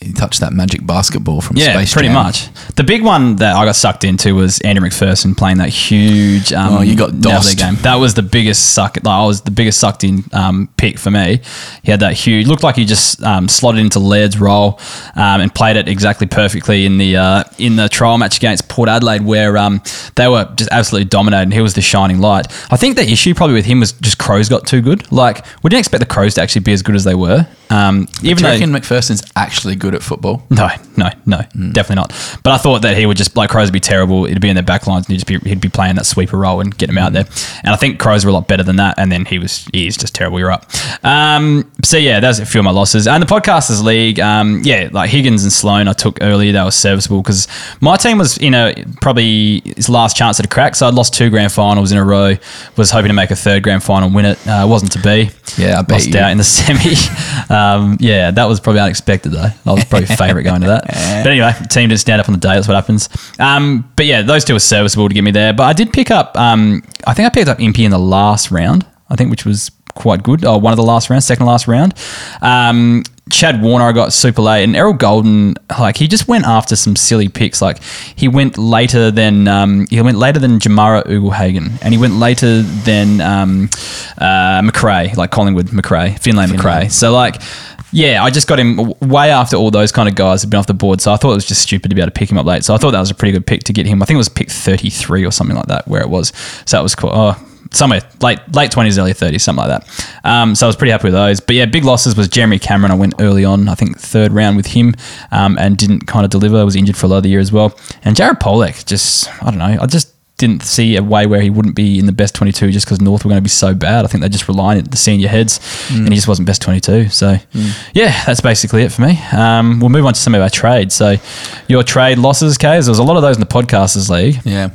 he touched that magic basketball from Yeah, Space pretty Jam. much. The big one that I got sucked into was Andrew McPherson playing that huge. Um, Oh, you got dossed. Game. That was the biggest suck. Like, I was the biggest sucked in um, pick for me. He had that huge. Looked like he just um, slotted into Laird's role um, and played it exactly perfectly in the uh, in the trial match against Port Adelaide, where um, they were just absolutely dominating. He was the shining light. I think the issue probably with him was just Crows got too good. Like we didn't expect the Crows to actually be as good as they were. Um, even though McPherson's actually good at football? no, no, no, definitely not. But I thought that he would just like Crows would be terrible. It'd be in their back lines, and he'd just be he'd be playing that sweeper role and get him out there. And I think Crows were a lot better than that. And then he was he's just terrible. You're up. Um, so yeah, that's a few of my losses. And the podcasters league, um, yeah, like Higgins and Sloane, I took earlier. That was serviceable because my team was you know probably his last chance at a crack. So I'd lost two grand finals in a row. Was hoping to make a third grand final, and win it. Uh, wasn't to be. Yeah, I bet lost you- out in the *laughs* semi. um, yeah, that was probably unexpected though. I was probably favourite going to that. *laughs* But anyway, team didn't stand up on the day. That's what happens. Um, but yeah, those two were serviceable to get me there. But I did pick up. Um, I think I picked up Impey in the last round. I think which was quite good. Oh, one of the last rounds, second to last round. Um, Chad Warner, I got super late, and Errol Gulden, like he just went after some silly picks. Like he went later than um, he went later than Jamarra Ugle-Hagan, and he went later than um, uh, Macrae, like Collingwood Macrae, Finlay Macrae. So like. Yeah, I just got him way after all those kind of guys had been off the board. So I thought it was just stupid to be able to pick him up late. So I thought that was a pretty good pick to get him. I think it was pick 33 or something like that, where it was. So that was cool. Oh, somewhere late late 20s, early 30s, something like that. Um, so I was pretty happy with those. But yeah, big losses was Jeremy Cameron. I went early on, I think third round with him um, and didn't kind of deliver. I was injured for a lot of the year as well. And Jared Polec, just, I don't know, I just didn't see a way where he wouldn't be in the best 22 just because North were going to be so bad. I think they just relied on the senior heads and he just wasn't best 22. So, yeah, that's basically it for me. Um, we'll move on to some of our trades. So, your trade losses, Kaes, there was a lot of those in the podcasters league. Yeah,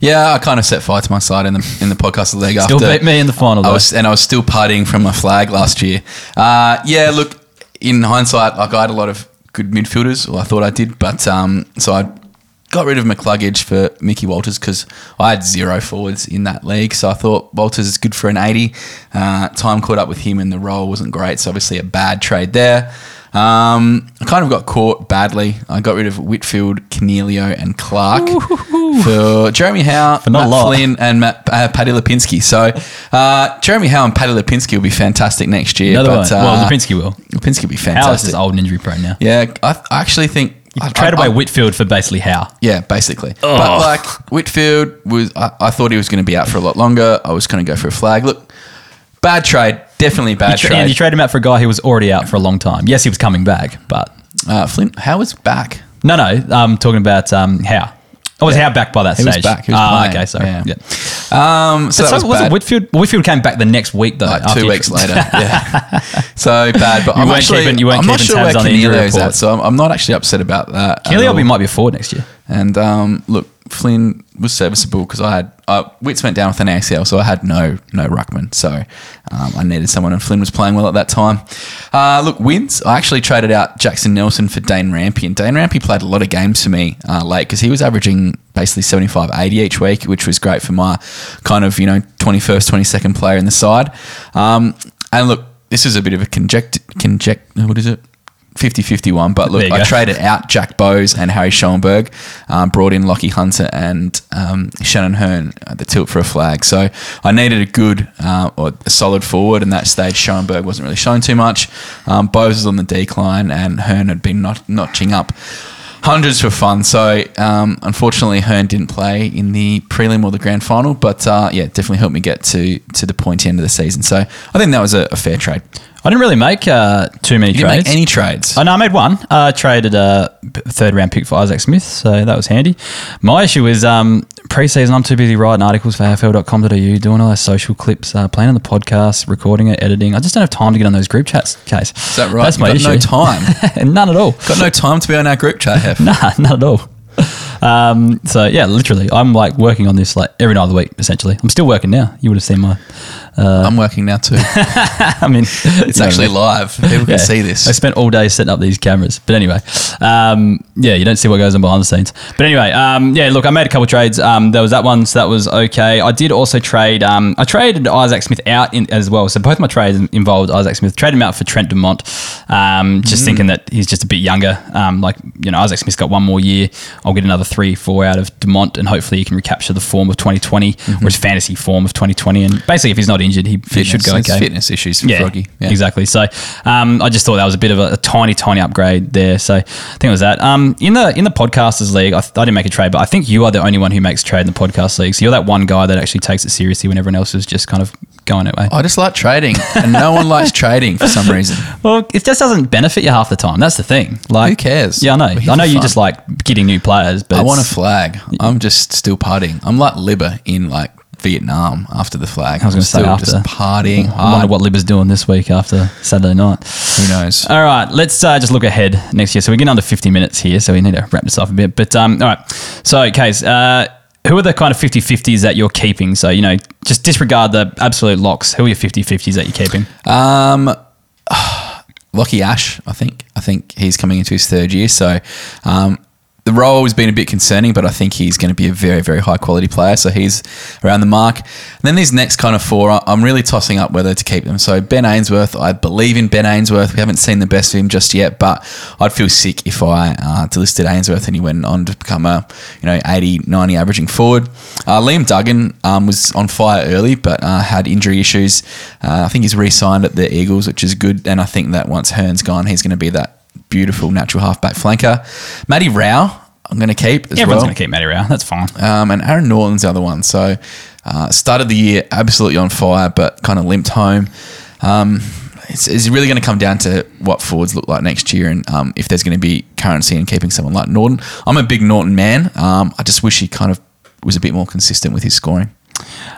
yeah. I kind of set fire to my side in the in the podcast league Still after beat me in the final, I was and I was still partying from my flag last year. Uh, yeah, look. In hindsight, like I had a lot of good midfielders. Well, I thought I did, but um, so I got rid of McCluggage for Mickey Walters because I had zero forwards in that league. So I thought Walters is good for an 80. Uh, time caught up with him and the role wasn't great. So obviously a bad trade there. Um, I kind of got caught badly. I got rid of Whitfield, Coniglio, and Clark for Jeremy Howe, not Matt. Flynn, and Matt, uh, Paddy Lipinski. So uh, Jeremy Howe and Paddy Lipinski will be fantastic next year. Another but, one. Uh, well, Lipinski will. Lipinski will be fantastic. fantastic. is old and injury prone now. Yeah, I, I actually think I, Trade I- away I- Whitfield for basically Howe? yeah, basically. But like Whitfield was, I, I thought he was going to be out for a lot longer. I was going to go for a flag. Look, bad trade, definitely bad You, tra- trade. and you trade him out for a guy who was already out for a long time. Yes, he was coming back, but uh, Flint, how was back? no, no. I'm talking about um, Howe. I was Howe back by that He was stage. back. He was ah, playing. okay, sorry. Yeah. Yeah. Um, so So, was, was Whitfield? Whitfield came back the next week though. like two weeks later. *laughs* Yeah. So bad, but You I'm actually, keeping- you weren't I'm not sure where tabs on the injury at, so I'm, I'm not actually upset about that. all. might be a forward next year. And um, look, Flynn was serviceable because I had uh, Witts went down with an ACL, so I had no no ruckman. So um, I needed someone, and Flynn was playing well at that time. Uh, look, wins. I actually traded out Jackson Nelson for Dane Rampe, and Dane Rampe played a lot of games for me uh, late because he was averaging basically 75, 80 each week, which was great for my kind of you know 21st, 22nd player in the side. Um, and look, this is a bit of a conject conject. What is it? 50-50 one. But look, I go. traded out Jack Bowes and Harry Schoenberg, um, brought in Lockie Hunter and um, Shannon Hurn at the tilt for a flag. So I needed a good uh, or a solid forward, and that stage Schoenberg wasn't really showing too much. Um, Bowes was on the decline, and Hurn had been not, notching up hundreds for fun. So um, unfortunately, Hurn didn't play in the prelim or the grand final, but uh, yeah, definitely helped me get to to the pointy end of the season. So I think that was a, a fair trade. I didn't really make uh, too many You didn't trades. make any trades. Oh, no, I made one. I traded a third round pick for Isaac Smith, so that was handy. My issue is um, preseason, I'm too busy writing articles for AFL.com.au, doing all those social clips, uh, planning the podcast, recording it, editing. I just don't have time to get on those group chats, Kaes. Is that right? That's You've my got issue. no time. *laughs* None at all. Got no time to be on our group chat, Hef. *laughs* Nah, not at all. Um, so yeah, literally, I'm like working on this like every night of the week. Essentially, I'm still working now. You would have seen my. I'm working now too. *laughs* I mean, It's actually live. People can see this. I spent all day setting up these cameras. But anyway, um, yeah, you don't see what goes on behind the scenes. But anyway, um, yeah, look, I made a couple trades. Um, there was that one, so that was okay. I did also trade. Um, I traded Isaac Smith out in, as well. So both my trades involved Isaac Smith. Traded him out for Trent Dumont, um, just Mm. thinking that he's just a bit younger. Um, like you know, Isaac Smith's got one more year. I'll get another three, four out of Dumont, and hopefully he can recapture the form of 2020 or his fantasy form of 2020. And basically, if he's not injured, he, he should go Mm-hmm. Fitness- okay. Fitness issues for Yeah, Froggy. Yeah. exactly. So um, I just thought that was a bit of a, a tiny, tiny upgrade there. So I think it was that. Um, in the in the podcasters league, I, th- I didn't make a trade, but I think you are the only one who makes trade in the podcast league. So you're that one guy that actually takes it seriously when everyone else is just kind of going that way. I just like trading, and no one likes *laughs* trading for some reason. Well, it just doesn't benefit you half the time. That's the thing. Like, Who cares? Yeah, I know. I know for you fun. just like getting new players, but I want a flag. I'm just still partying. I'm like Libba in like Vietnam after the flag. I was going to say after just partying I wonder what Libba's doing this week after Saturday night. Who knows? All right, let's uh, just look ahead next year. So we're getting under 50 minutes here, so we need to wrap this up a bit. But um, all right, so Kaes, uh, who are the kind of 50 50s that you're keeping? So, you know, just disregard the absolute locks. Who are your 50 50s that you're keeping? Um, *sighs* Lockie Ash, I think. I think he's coming into his third year. So um, the role has been a bit concerning, but I think he's going to be a very, very high quality player. So he's around the mark. And then these next kind of four, I'm really tossing up whether to keep them. So Ben Ainsworth, I believe in Ben Ainsworth. We haven't seen the best of him just yet, but I'd feel sick if I uh, delisted Ainsworth and he went on to become a you know 80, 90 averaging forward. Uh, Liam Duggan um, was on fire early, but uh, had injury issues. Uh, I think he's re-signed at the Eagles, which is good. And I think that once Hurn's gone, he's going to be that beautiful natural halfback flanker. Matty Rowell, I'm going to keep as Everyone's well. going to keep Matty Rowell. That's fine. Um, and Aaron Naughton's the other one. So uh, started the year absolutely on fire, but kind of limped home. Um, it's, it's really going to come down to what forwards look like next year, and um, if there's going to be currency in keeping someone like Naughton. I'm a big Naughton man. Um, I just wish he kind of was a bit more consistent with his scoring.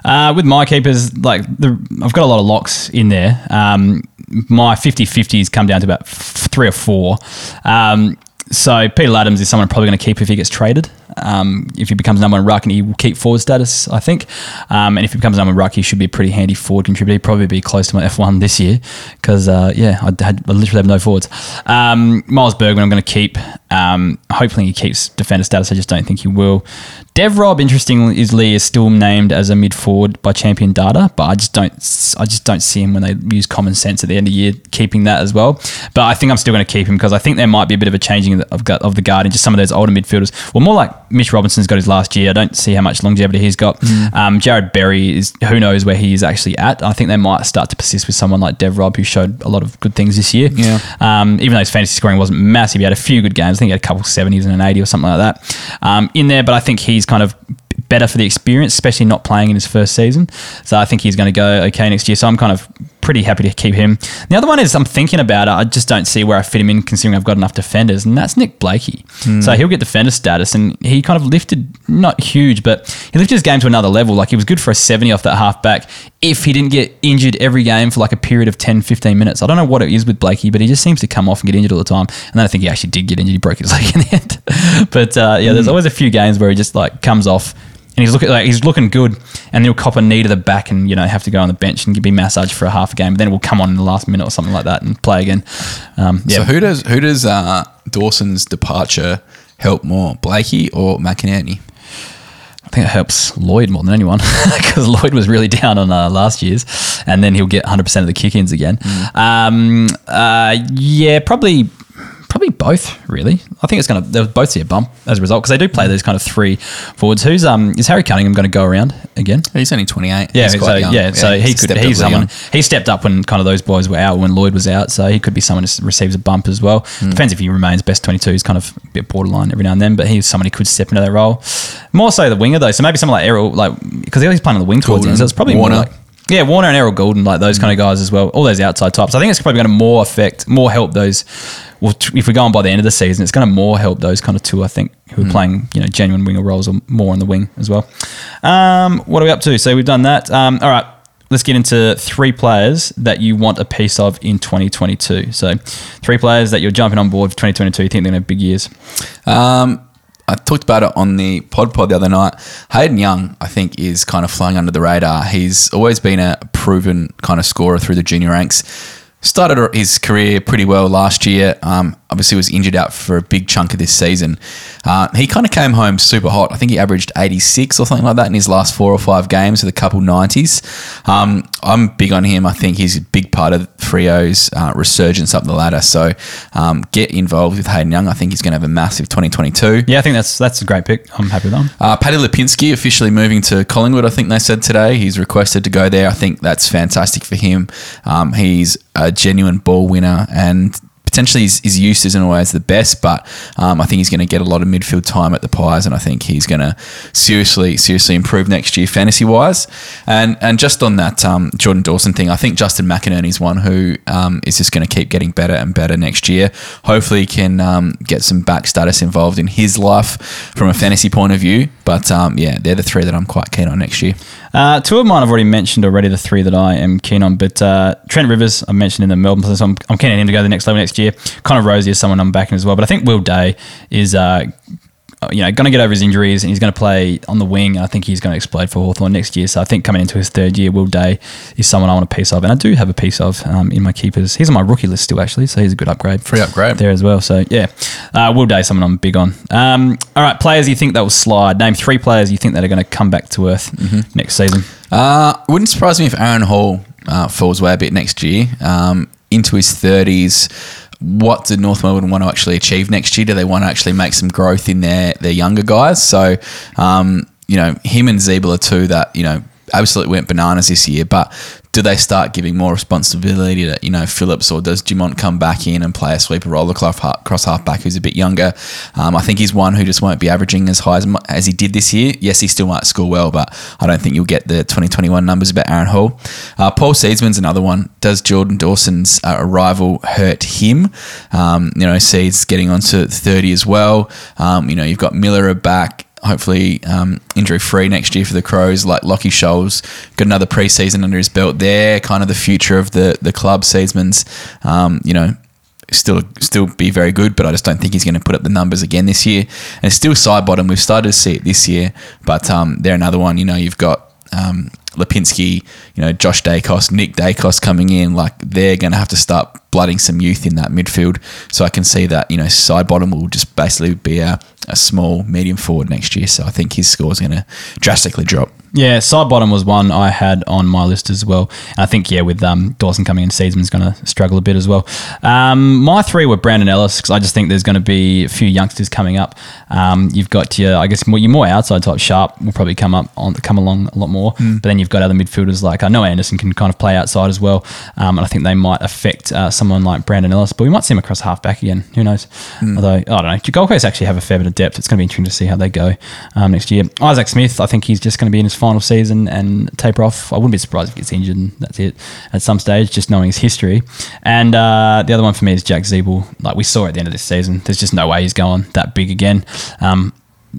Uh, with my keepers, like the, I've got a lot of locks in there. Um, my 50-50s come down to about three or four. Um, so Peter Ladhams is someone I'm probably going to keep if he gets traded. Um, if he becomes number one ruck, and he will keep forward status, I think. Um, and if he becomes number one ruck, he should be a pretty handy forward contributor. He'd probably be close to my F1 this year because, uh, yeah, I, had, I literally have no forwards. Um, Miles Bergman, I'm going to keep. Um, hopefully, he keeps defender status. I just don't think he will. Dev Rob, interestingly, is still named as a mid forward by Champion Data, but I just don't, I just don't see him when they use common sense at the end of the year keeping that as well. But I think I'm still going to keep him because I think there might be a bit of a changing of the, of, of the guard in just some of those older midfielders. Well, more like Mitch Robinson's got his last year. I don't see how much longevity he's got. Um, Jarrod Berry is who knows where he is actually at. I think they might start to persist with someone like Dev Rob, who showed a lot of good things this year. Yeah. Um, even though his fantasy scoring wasn't massive, he had a few good games. I think he had a couple 70s and an 80 or something like that um, in there. But I think he's kind of better for the experience, especially not playing in his first season. So I think he's going to go okay next year. So I'm kind of pretty happy to keep him. The other one is I'm thinking about it. I just don't see where I fit him in, considering I've got enough defenders, and that's Nick Blakey. So he'll get defender status, and he kind of lifted not huge, but he lifted his game to another level. Like he was good for a 70 off that halfback if he didn't get injured every game for like a period of 10, 15 minutes. I don't know what it is with Blakey, but he just seems to come off and get injured all the time. And then I think he actually did get injured. He broke his *laughs* leg in the end. *laughs* but uh, yeah, there's always a few games where he just like comes off and he's looking like he's looking good, and then he'll cop a knee to the back and you know have to go on the bench and be massaged for a half a game. But then we'll come on in the last minute or something like that and play again. Um, yeah, So who does who does uh, Dawson's departure help more, Blakey or McInerney? I think it helps Lloyd more than anyone *laughs* because Lloyd was really down on uh, last year's, and then he'll get 100 percent of the kick-ins again. Um, uh, yeah, probably Probably both, really. I think it's going to they'll both see a bump as a result because they do play those kind of three forwards. Who's um is Harry Cunningham going to go around again? He's only 28. Yeah, He's so quite young. yeah, so he could he's someone young. he stepped up when kind of those boys were out when Lloyd was out, so he could be someone who receives a bump as well. Hmm. Depends if he remains best twenty two. He's kind of a bit borderline every now and then, but he's someone who could step into that role. More so the winger though, so maybe someone like Errol, like because he's playing on the wing towards end, so it's probably Warner. more like. Yeah, Warner and Errol Gulden, like those kind of guys as well. All those outside types. I think it's probably going to more affect, more help those. Well, if we're going by the end of the season, it's going to more help those kind of two. I think who are playing, you know, genuine winger roles or more on the wing as well. Um, what are we up to? So we've done that. Um, all right, let's get into three players that you want a piece of in 2022. So three players that you're jumping on board for 2022. You think they're going to have big years? Um, I talked about it on the pod pod the other night. Hayden Young, I think, is kind of flying under the radar. He's always been a proven kind of scorer through the junior ranks. Started his career pretty well last year. Um, obviously, was injured out for a big chunk of this season. Uh, he kind of came home super hot. I think he averaged 86 or something like that in his last four or five games with a couple 90s. Um, I'm big on him. I think he's a big part of Freo's uh, resurgence up the ladder. So um, get involved with Hayden Young. I think he's going to have a massive 2022. Yeah, I think that's that's a great pick. I'm happy with that. Uh, Paddy Lipinski officially moving to Collingwood. I think they said today he's requested to go there. I think that's fantastic for him. Um, he's a genuine ball winner and potentially his, his use isn't always the best, but um, I think he's going to get a lot of midfield time at the Pies, and I think he's going to seriously, seriously improve next year fantasy wise. And and just on that um, Jordan Dawson thing, I think Justin McInerney is one who um, is just going to keep getting better and better next year. Hopefully, he can um, get some back status involved in his life from a fantasy point of view. But um, yeah, they're the three that I'm quite keen on next year. Uh, two of mine I've already mentioned already, the three that I am keen on. But uh, Trent Rivers, I mentioned in the Melbourne, so I'm, I'm keen on him to go to the next level next year. Connor Rozee is someone I'm backing as well. But I think Will Day is. Uh, you know, going to get over his injuries and he's going to play on the wing. And I think he's going to explode for Hawthorn next year. So I think coming into his third year, Will Day is someone I want a piece of. And I do have a piece of um, in my keepers. He's on my rookie list still, actually. So he's a good upgrade. Free upgrade. There as well. So yeah, uh, Will Day, someone I'm big on. Um, all right, players you think that will slide. Name three players you think that are going to come back to earth next season. Uh, wouldn't surprise me if Aaron Hall uh, falls away a bit next year. Um, into his 30s. What did North Melbourne want to actually achieve next year? Do they want to actually make some growth in their, their younger guys? So, um, you know, him and Ziebell are two that, you know, absolutely went bananas this year, but do they start giving more responsibility to, you know, Phillips or does Dumont come back in and play a sweeper roller cross, halfback who's a bit younger? Um, I think he's one who just won't be averaging as high as, as he did this year. Yes, he still might score well, but I don't think you'll get the 2021 numbers about Aaron Hall. Uh, Paul Seedsman's another one. Does Jordan Dawson's uh, arrival hurt him? Um, you know, Seeds getting on to 30 as well. Um, you know, you've got Miller back hopefully um, injury free next year for the Crows. Like Lockie Scholes got another preseason under his belt. They're kind of the future of the the club. Seedsman's, um, you know. Still, still be very good, but I just don't think he's going to put up the numbers again this year. And still Sidebottom. We've started to see it this year, but um, they're another one. You know, you've got um, Lipinski, you know, Josh Daicos, Nick Daicos coming in. Like they're going to have to start blooding some youth in that midfield. So I can see that you know Sidebottom will just basically be a, a small medium forward next year. So I think his score is going to drastically drop. Yeah, Sidebottom was one I had on my list as well. And I think yeah, with um, Dawson coming in, Seedsman's going to struggle a bit as well. Um, my three were Brandon Ellis because I just think there's going to be a few youngsters coming up. Um, you've got your, I guess, more, your more outside type sharp will probably come up on come along a lot more. But then you've got other midfielders like I know Anderson can kind of play outside as well, um, and I think they might affect uh, someone like Brandon Ellis. But we might see him across half back again. Who knows? Although I don't know, Gold Coast actually have a fair bit of depth. It's going to be interesting to see how they go um, next year. Isaac Smith, I think he's just going to be in his final season and taper off. I wouldn't be surprised if he gets injured and that's it at some stage, just knowing his history. And uh, the other one for me is Jack Ziebell. Like we saw at the end of this season, there's just no way he's going that big again. Um,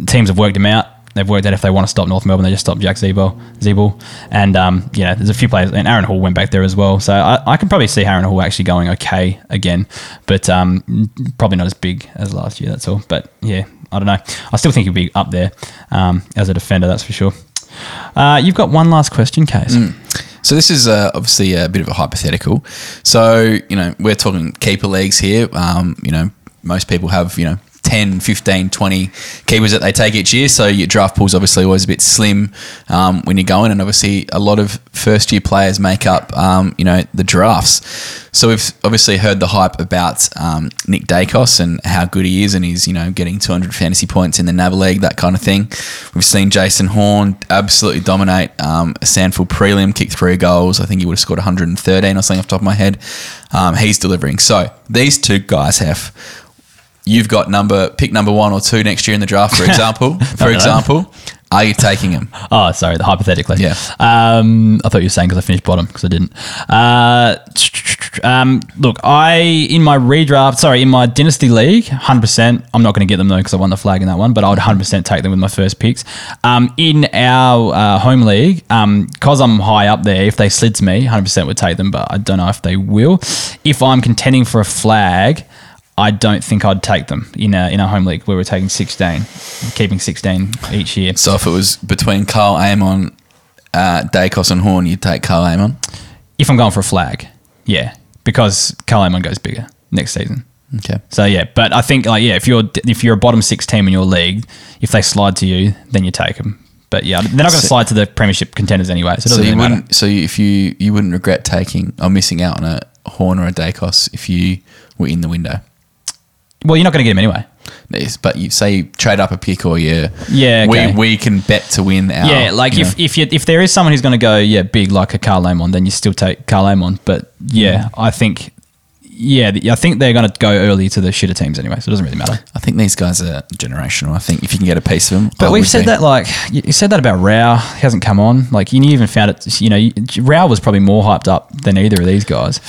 teams have worked him out. They've worked out if they want to stop North Melbourne, they just stop Jack Ziebell. Ziebell. And, um, know, there's a few players, and Aaron Hall went back there as well. So I, I can probably see Aaron Hall actually going okay again, but um, probably not as big as last year, that's all. But yeah, I don't know. I still think he'll be up there um, as a defender, that's for sure. Uh, you've got one last question, Kaes. So this is uh, obviously a bit of a hypothetical. So you know we're talking keeper leagues here. Um, you know most people have you know 10, 15, 20 keepers that they take each year. So your draft pool's obviously always a bit slim um, when you're going, and obviously a lot of first year players make up, um, you know, the drafts. So we've obviously heard the hype about um, Nick Daicos and how good he is, and he's you know getting 200 fantasy points in the NAB League, that kind of thing. We've seen Jason Horne absolutely dominate um, a SANFL prelim, kick three goals. I think he would have scored 113 or something off the top of my head. Um, he's delivering. So these two guys have you've got number pick number one or two next year in the draft, for *laughs* example. for example, are you taking him? *laughs* Oh, sorry, the hypothetically. Yeah. Um, I thought you were saying because I finished bottom because I didn't. Uh, um, look, I in my redraft, sorry, in my dynasty league, hundred percent. I'm not going to get them though because I won the flag in that one, but I would hundred percent take them with my first picks. Um, in our uh, home league, because I'm high up there, if they slid to me, hundred percent would take them, but I don't know if they will. If I'm contending for a flag. I don't think I'd take them in a in a home league where we're taking 16, keeping 16 each year. So if it was between Karl Amon, uh, Daicos, and Horne, you'd take Karl Amon. If I'm going for a flag, yeah, because Karl Amon goes bigger next season. Okay. So yeah, but I think like yeah, if you're if you're a bottom six team in your league, if they slide to you, then you take them. But yeah, they're not going to So- slide to the premiership contenders anyway, so So you matter. wouldn't. So if you you wouldn't regret taking or missing out on a Horne or a Daicos if you were in the window. Well, you're not going to get him anyway. Yes, but you say you trade up a pick or you Yeah, okay. we we can bet to win our yeah, like you if know. if you if there is someone who's going to go yeah big like a Karl Amon, then you still take Karl Amon. But yeah, Mm. I think yeah, I think they're going to go early to the shitter teams anyway, so it doesn't really matter. I think these guys are generational. I think if you can get a piece of them, But I we've said be. that like you you said that about Rowell. He hasn't come on. Like you even found it. You know, Rowell was probably more hyped up than either of these guys.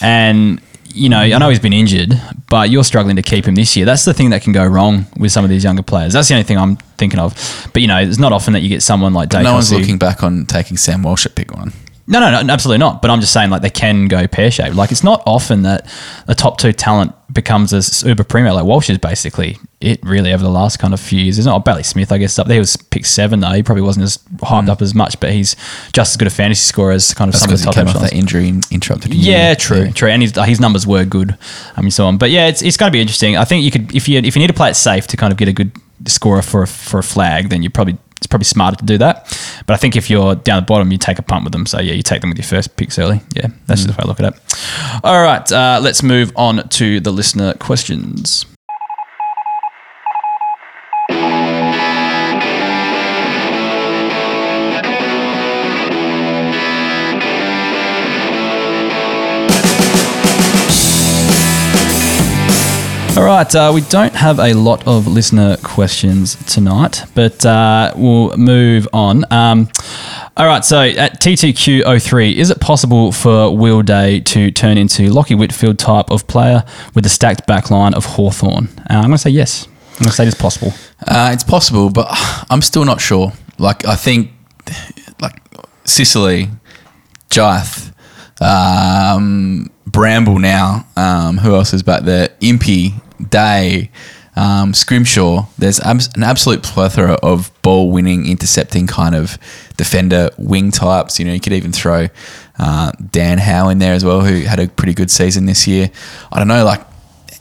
And you know, I know he's been injured, but you're struggling to keep him this year. That's the thing that can go wrong with some of these younger players. That's the only thing I'm thinking of. But you know, it's not often that you get someone like Daicos No one's who- looking back on taking Sam Walsh at pick one. No, no, no, absolutely not. But I'm just saying, like, they can go pear shaped. Like, it's not often that a top two talent becomes a uber primo. Like, Walsh is basically it, really, over the last kind of few years. There's not Bailey Smith, I guess, up there. He was picked seven, though. He probably wasn't as hyped up as much, but he's just as good a fantasy scorer as kind of Mm. That's some of the he top came off that injury and interrupted. Yeah, true, true, and his, his numbers were good. I mean, so on. But yeah, it's, it's going to be interesting. I think you could if you if you need to play it safe to kind of get a good scorer for a, for a flag, then you probably it's probably smarter to do that. But I think if you're down the bottom, you take a punt with them. So yeah, you take them with your first picks early. Yeah, that's just the way I look at it. All right, uh, let's move on to the listener questions. All right, uh, we don't have a lot of listener questions tonight, but uh, we'll move on. Um, all right, so at T2Q03, is it possible for Will Day to turn into Lockie Whitfield type of player with a stacked back line of Hawthorn? Uh, I'm going to say yes. I'm going to say it's possible. Uh, it's possible, but I'm still not sure. Like I think, like Sicily, Jiath, um, Bramble now. Um, who else is back there? Impey, Day, um, Scrimshaw. There's abs- an absolute plethora of ball winning, intercepting kind of defender wing types. You know, you could even throw uh, Dan Howe in there as well, who had a pretty good season this year. I don't know, like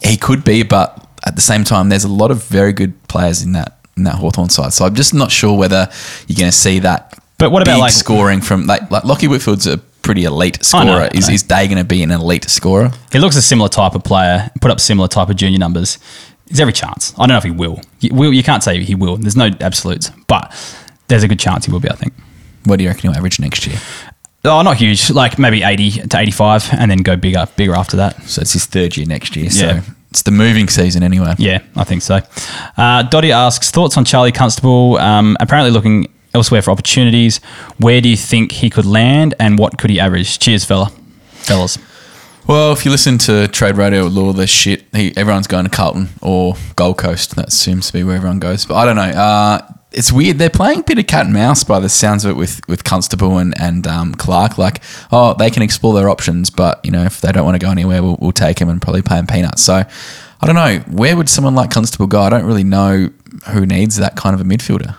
he could be, but at the same time, there's a lot of very good players in that in that Hawthorn side. So I'm just not sure whether you're going to see that. But what about, like- scoring from like like Lockie Whitfield's a pretty elite scorer. know, is is Day going to be an elite scorer? He looks a similar type of player, put up similar type of junior numbers. There's every chance. I don't know if he will. You, will, you can't say he will. There's no absolutes, but there's a good chance he will be, I think. What do you reckon he'll average next year? Oh, not huge. Like maybe 80 to 85 and then go bigger, bigger after that. So it's his third year next year. Yeah. So it's the moving season anyway. Yeah, I think so. Uh, Dottie asks thoughts on Charlie Constable. Um, apparently looking elsewhere for opportunities. Where do you think he could land, and what could he average? Cheers, fella, fellas. Well, if you listen to Trade Radio with all this shit, he, everyone's going to Carlton or Gold Coast. That seems to be where everyone goes. But I don't know. Uh, it's weird. They're playing a bit of cat and mouse by the sounds of it with, with Constable and, and um, Clark. Like, oh, they can explore their options, but, you know, if they don't want to go anywhere, we'll, we'll take him and probably pay him peanuts. So I don't know. Where would someone like Constable go? I don't really know who needs that kind of a midfielder.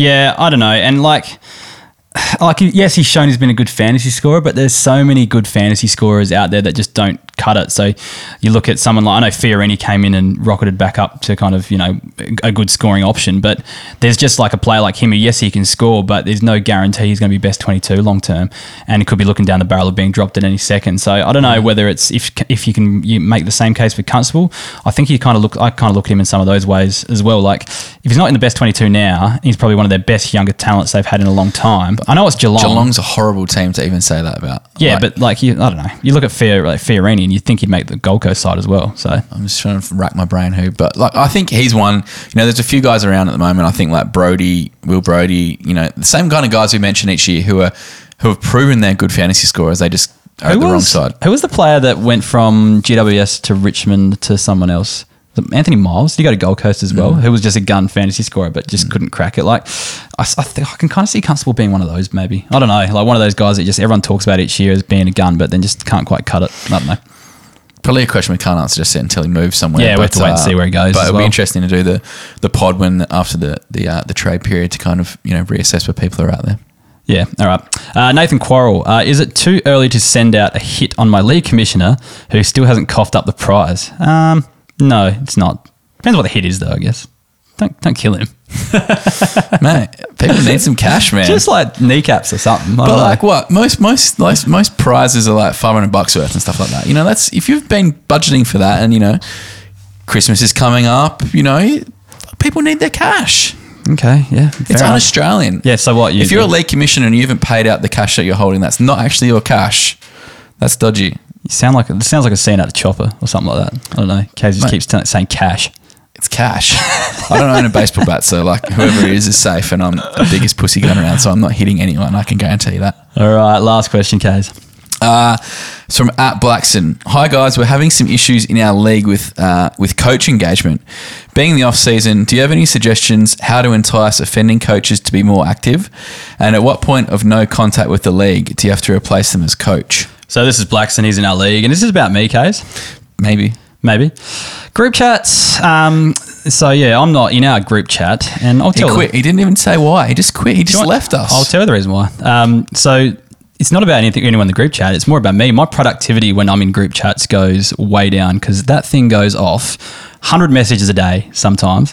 Yeah, I don't know. And like, *sighs* like yes, he's shown he's been a good fantasy scorer, but there's so many good fantasy scorers out there that just don't cut it. So you look at someone like I know Fiorini came in and rocketed back up to kind of you know a good scoring option, but there's just like a player like him who yes he can score, but there's no guarantee he's going to be best 22 long term, and he could be looking down the barrel of being dropped at any second. So I don't know whether it's if if you can you make the same case for Constable. I think you kind of look I kind of look at him in some of those ways as well. Like if he's not in the best 22 now, he's probably one of their best younger talents they've had in a long time. I know it's Geelong. Geelong's a horrible team to even say that about. Yeah, Like, but like you, I don't know. You look at Fior, like Fiorini, and you think he'd make the Gold Coast side as well. So I'm just trying to rack my brain who, but like I think he's one. You know, there's a few guys around at the moment. I think like Brodie, Will Brodie. You know, the same kind of guys we mention each year who are who have proven they're good fantasy scorers. They just are at the wrong side. Who was the player that went from GWS to Richmond to someone else? Anthony Miles. Did he go to Gold Coast as Mm. well? Who was just a gun fantasy scorer, but just couldn't crack it. Like I, I think I can kind of see Constable being one of those. Maybe I don't know. Like one of those guys that just everyone talks about each year as being a gun, but then just can't quite cut it. I don't know. Probably a question we can't answer just yet until he moves somewhere. Yeah, we have to wait and see where he goes But it'll well. be interesting to do the the pod when after the the uh, the trade period to kind of you know reassess where people are out there. Yeah, all right. Uh, Nathan Quarrell, uh, is it too early to send out a hit on my league commissioner who still hasn't coughed up the prize? Um, no, it's not. Depends what the hit is, though. I guess. Don't don't kill him. *laughs* man, people need some cash, man. Just like kneecaps or something. I But don't know. like what most most most most prizes are like five hundred bucks worth and stuff like that. You know, that's if you've been budgeting for that, and you know, Christmas is coming up. You know, people need their cash. okay, yeah, It's un-Australian. Yeah, so what? You, if you're a league commissioner and you haven't paid out the cash that you're holding, that's not actually your cash. That's dodgy. You sound like it sounds like a scene out of Chopper or something like that. I don't know. Kaes just Mate. keeps saying cash. It's cash. *laughs* I don't own a baseball bat, so like whoever it is is safe, and I'm the biggest pussy gun around, so I'm not hitting anyone. I can guarantee you that. All right, last question, Kaes. Uh, it's from at Blackson. Hi guys, we're having some issues in our league with uh, with coach engagement. Being the off season, do you have any suggestions how to entice offending coaches to be more active? And at what point of no contact with the league do you have to replace them as coach? So this is Blackson. He's in our league, and this is about me, Kaes. Maybe. Maybe group chats. Um, so yeah, I'm not in our group chat, and I'll He tell. quit. He didn't even say why. He just quit. He just left us. I'll tell you the reason why. Um, so it's not about anything anyone in the group chat. It's more about me. My productivity when I'm in group chats goes way down because that thing goes off, hundred messages a day sometimes,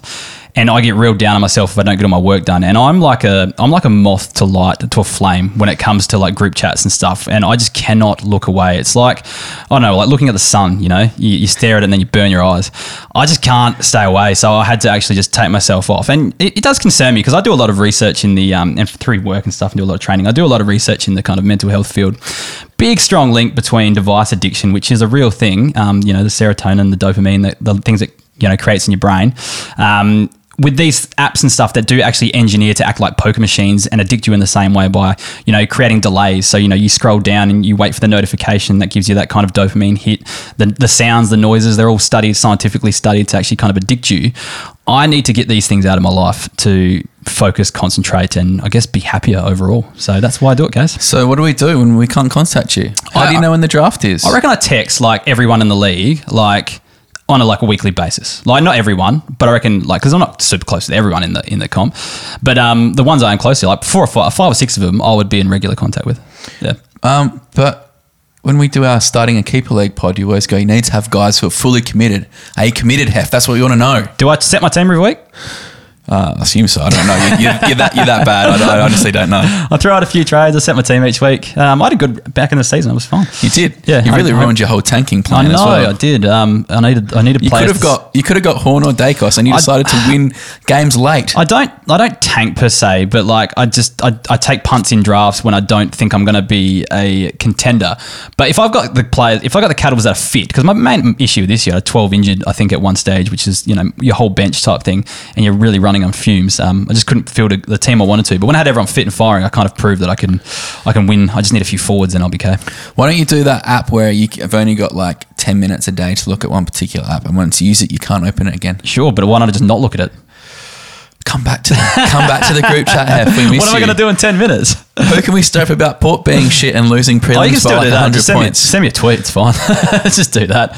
and I get real down on myself if I don't get all my work done. And I'm like a I'm like a moth to light to a flame when it comes to like group chats and stuff. And I just cannot look away. It's like I don't know, like looking at the sun. You know, you, you stare at it and then you burn your eyes. I just can't stay away. So I had to actually just take myself off. And it, it does concern me because I do a lot of research in the um, and through work and stuff and do a lot of training. I do a lot of research in the kind of mental health field. Big strong link between device addiction, which is a real thing. Um, you know, the serotonin, the dopamine, the, the things that you know creates in your brain. Um, with these apps and stuff that do actually engineer to act like poker machines and addict you in the same way by you know creating delays. So you know you scroll down and you wait for the notification that gives you that kind of dopamine hit. The, the sounds the noises they're all studied scientifically studied to actually kind of addict you. I need to get these things out of my life to focus concentrate and i guess be happier overall. So that's why i do it guys. So what do we do when we can't contact you? How do you know when the draft is? I reckon I text like everyone in the league, like on a like a weekly basis. Like not everyone, but I reckon like because I'm not super close with everyone in the in the comp, but um the ones I am close to, like four or five, five or six of them, I would be in regular contact with. Yeah. Um, but when we do our starting a keeper league pod, you always go, you need to have guys who are fully committed. Are you committed, Hef? That's what you want to know. Do I set my team every week? Uh, I assume so. I don't know. You, you're, you're, that, you're that bad. I, I honestly don't know. I throw out a few trades. I set my team each week. Um, I had a good back in the season. It was fine. You did. Yeah, You really I- ruined your whole tanking plan. I know as well. I did. Um, I needed I needed You could have got you could have got Horne or Daicos, and you decided to win *sighs* games late. I don't I don't tank per se, but like I just I, I take punts in drafts when I don't think I'm going to be a contender. But if I've got the players, if I got the cattle that are fit, because my main issue this year, I had 12 injured, I think at one stage, which is you know your whole bench type thing, and you're really running on fumes. Um, I just couldn't field a, the team I wanted to. But when I had everyone fit and firing, I kind of proved that I can I can win. I just need a few forwards, and I'll be okay. Why don't you do that app where you have only got like ten minutes a day to look at one particular app, and once you use it, you can't open it again? Sure, but why not just not look at it? Come back to the, come back to the group chat. *laughs* Hef. What am I going to do in 10 minutes? Who can we stirp about Port being shit and losing prelims Oh, you can by like do that. 100 Just send, me, points? send me a tweet. It's fine. *laughs* Just do that.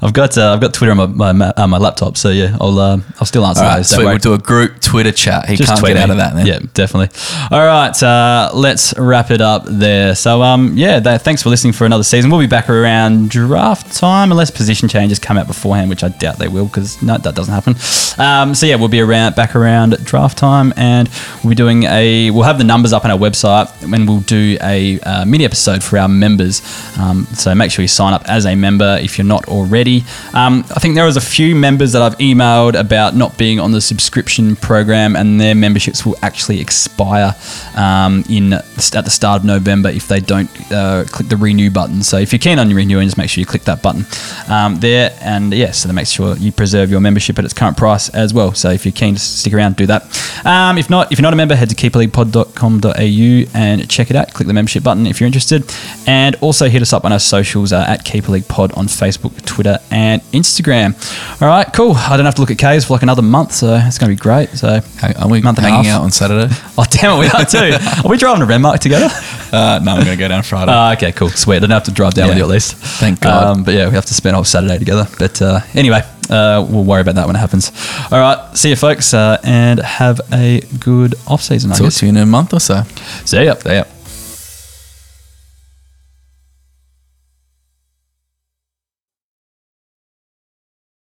I've got uh, I've got Twitter on my my, uh, my laptop, so yeah, I'll uh, I'll still answer right, those. so we'll do a group Twitter chat. He can't tweet get out of that then. Yeah, definitely. All right, uh, let's wrap it up there. So, um, yeah, that, thanks for listening for another season. We'll be back around draft time, unless position changes come out beforehand, which I doubt they will, because no, that doesn't happen. Um, so yeah, we'll be around back around draft time, and we'll be doing a. We'll have the numbers up on our website, and we'll do a uh, mini episode for our members. Um, so make sure you sign up as a member if you're not already. Um, I think there was a few members that I've emailed about not being on the subscription program, and their memberships will actually expire um, in at the start of November if they don't uh, click the renew button. So if you're keen on renewing, just make sure you click that button um, there, and yeah, so that makes sure you preserve your membership at its current price as well. So if you're keen to stick around, do that. Um, if not, if you're not a member, head to keeperleaguepod.com.au and check it out. Click the membership button if you're interested, and also hit us up on our socials uh, at Keeper League Pod on Facebook, Twitter, and Instagram. All right, cool. I don't have to look at Kaes for like another month, so it's going to be great. So Are we Month hanging out on Saturday? *laughs* Oh damn it, we are too. *laughs* Are we driving to Renmark together? Uh, no, I'm going to go down Friday. Oh, *laughs* okay, cool, sweet. I don't have to drive down with you at least. Thank God. Um, but yeah, we have to spend all Saturday together. But uh, anyway, uh, we'll worry about that when it happens. All right, see you folks, uh, and have a good off season. I Talk guess. to you in a month or so. See ya. See ya.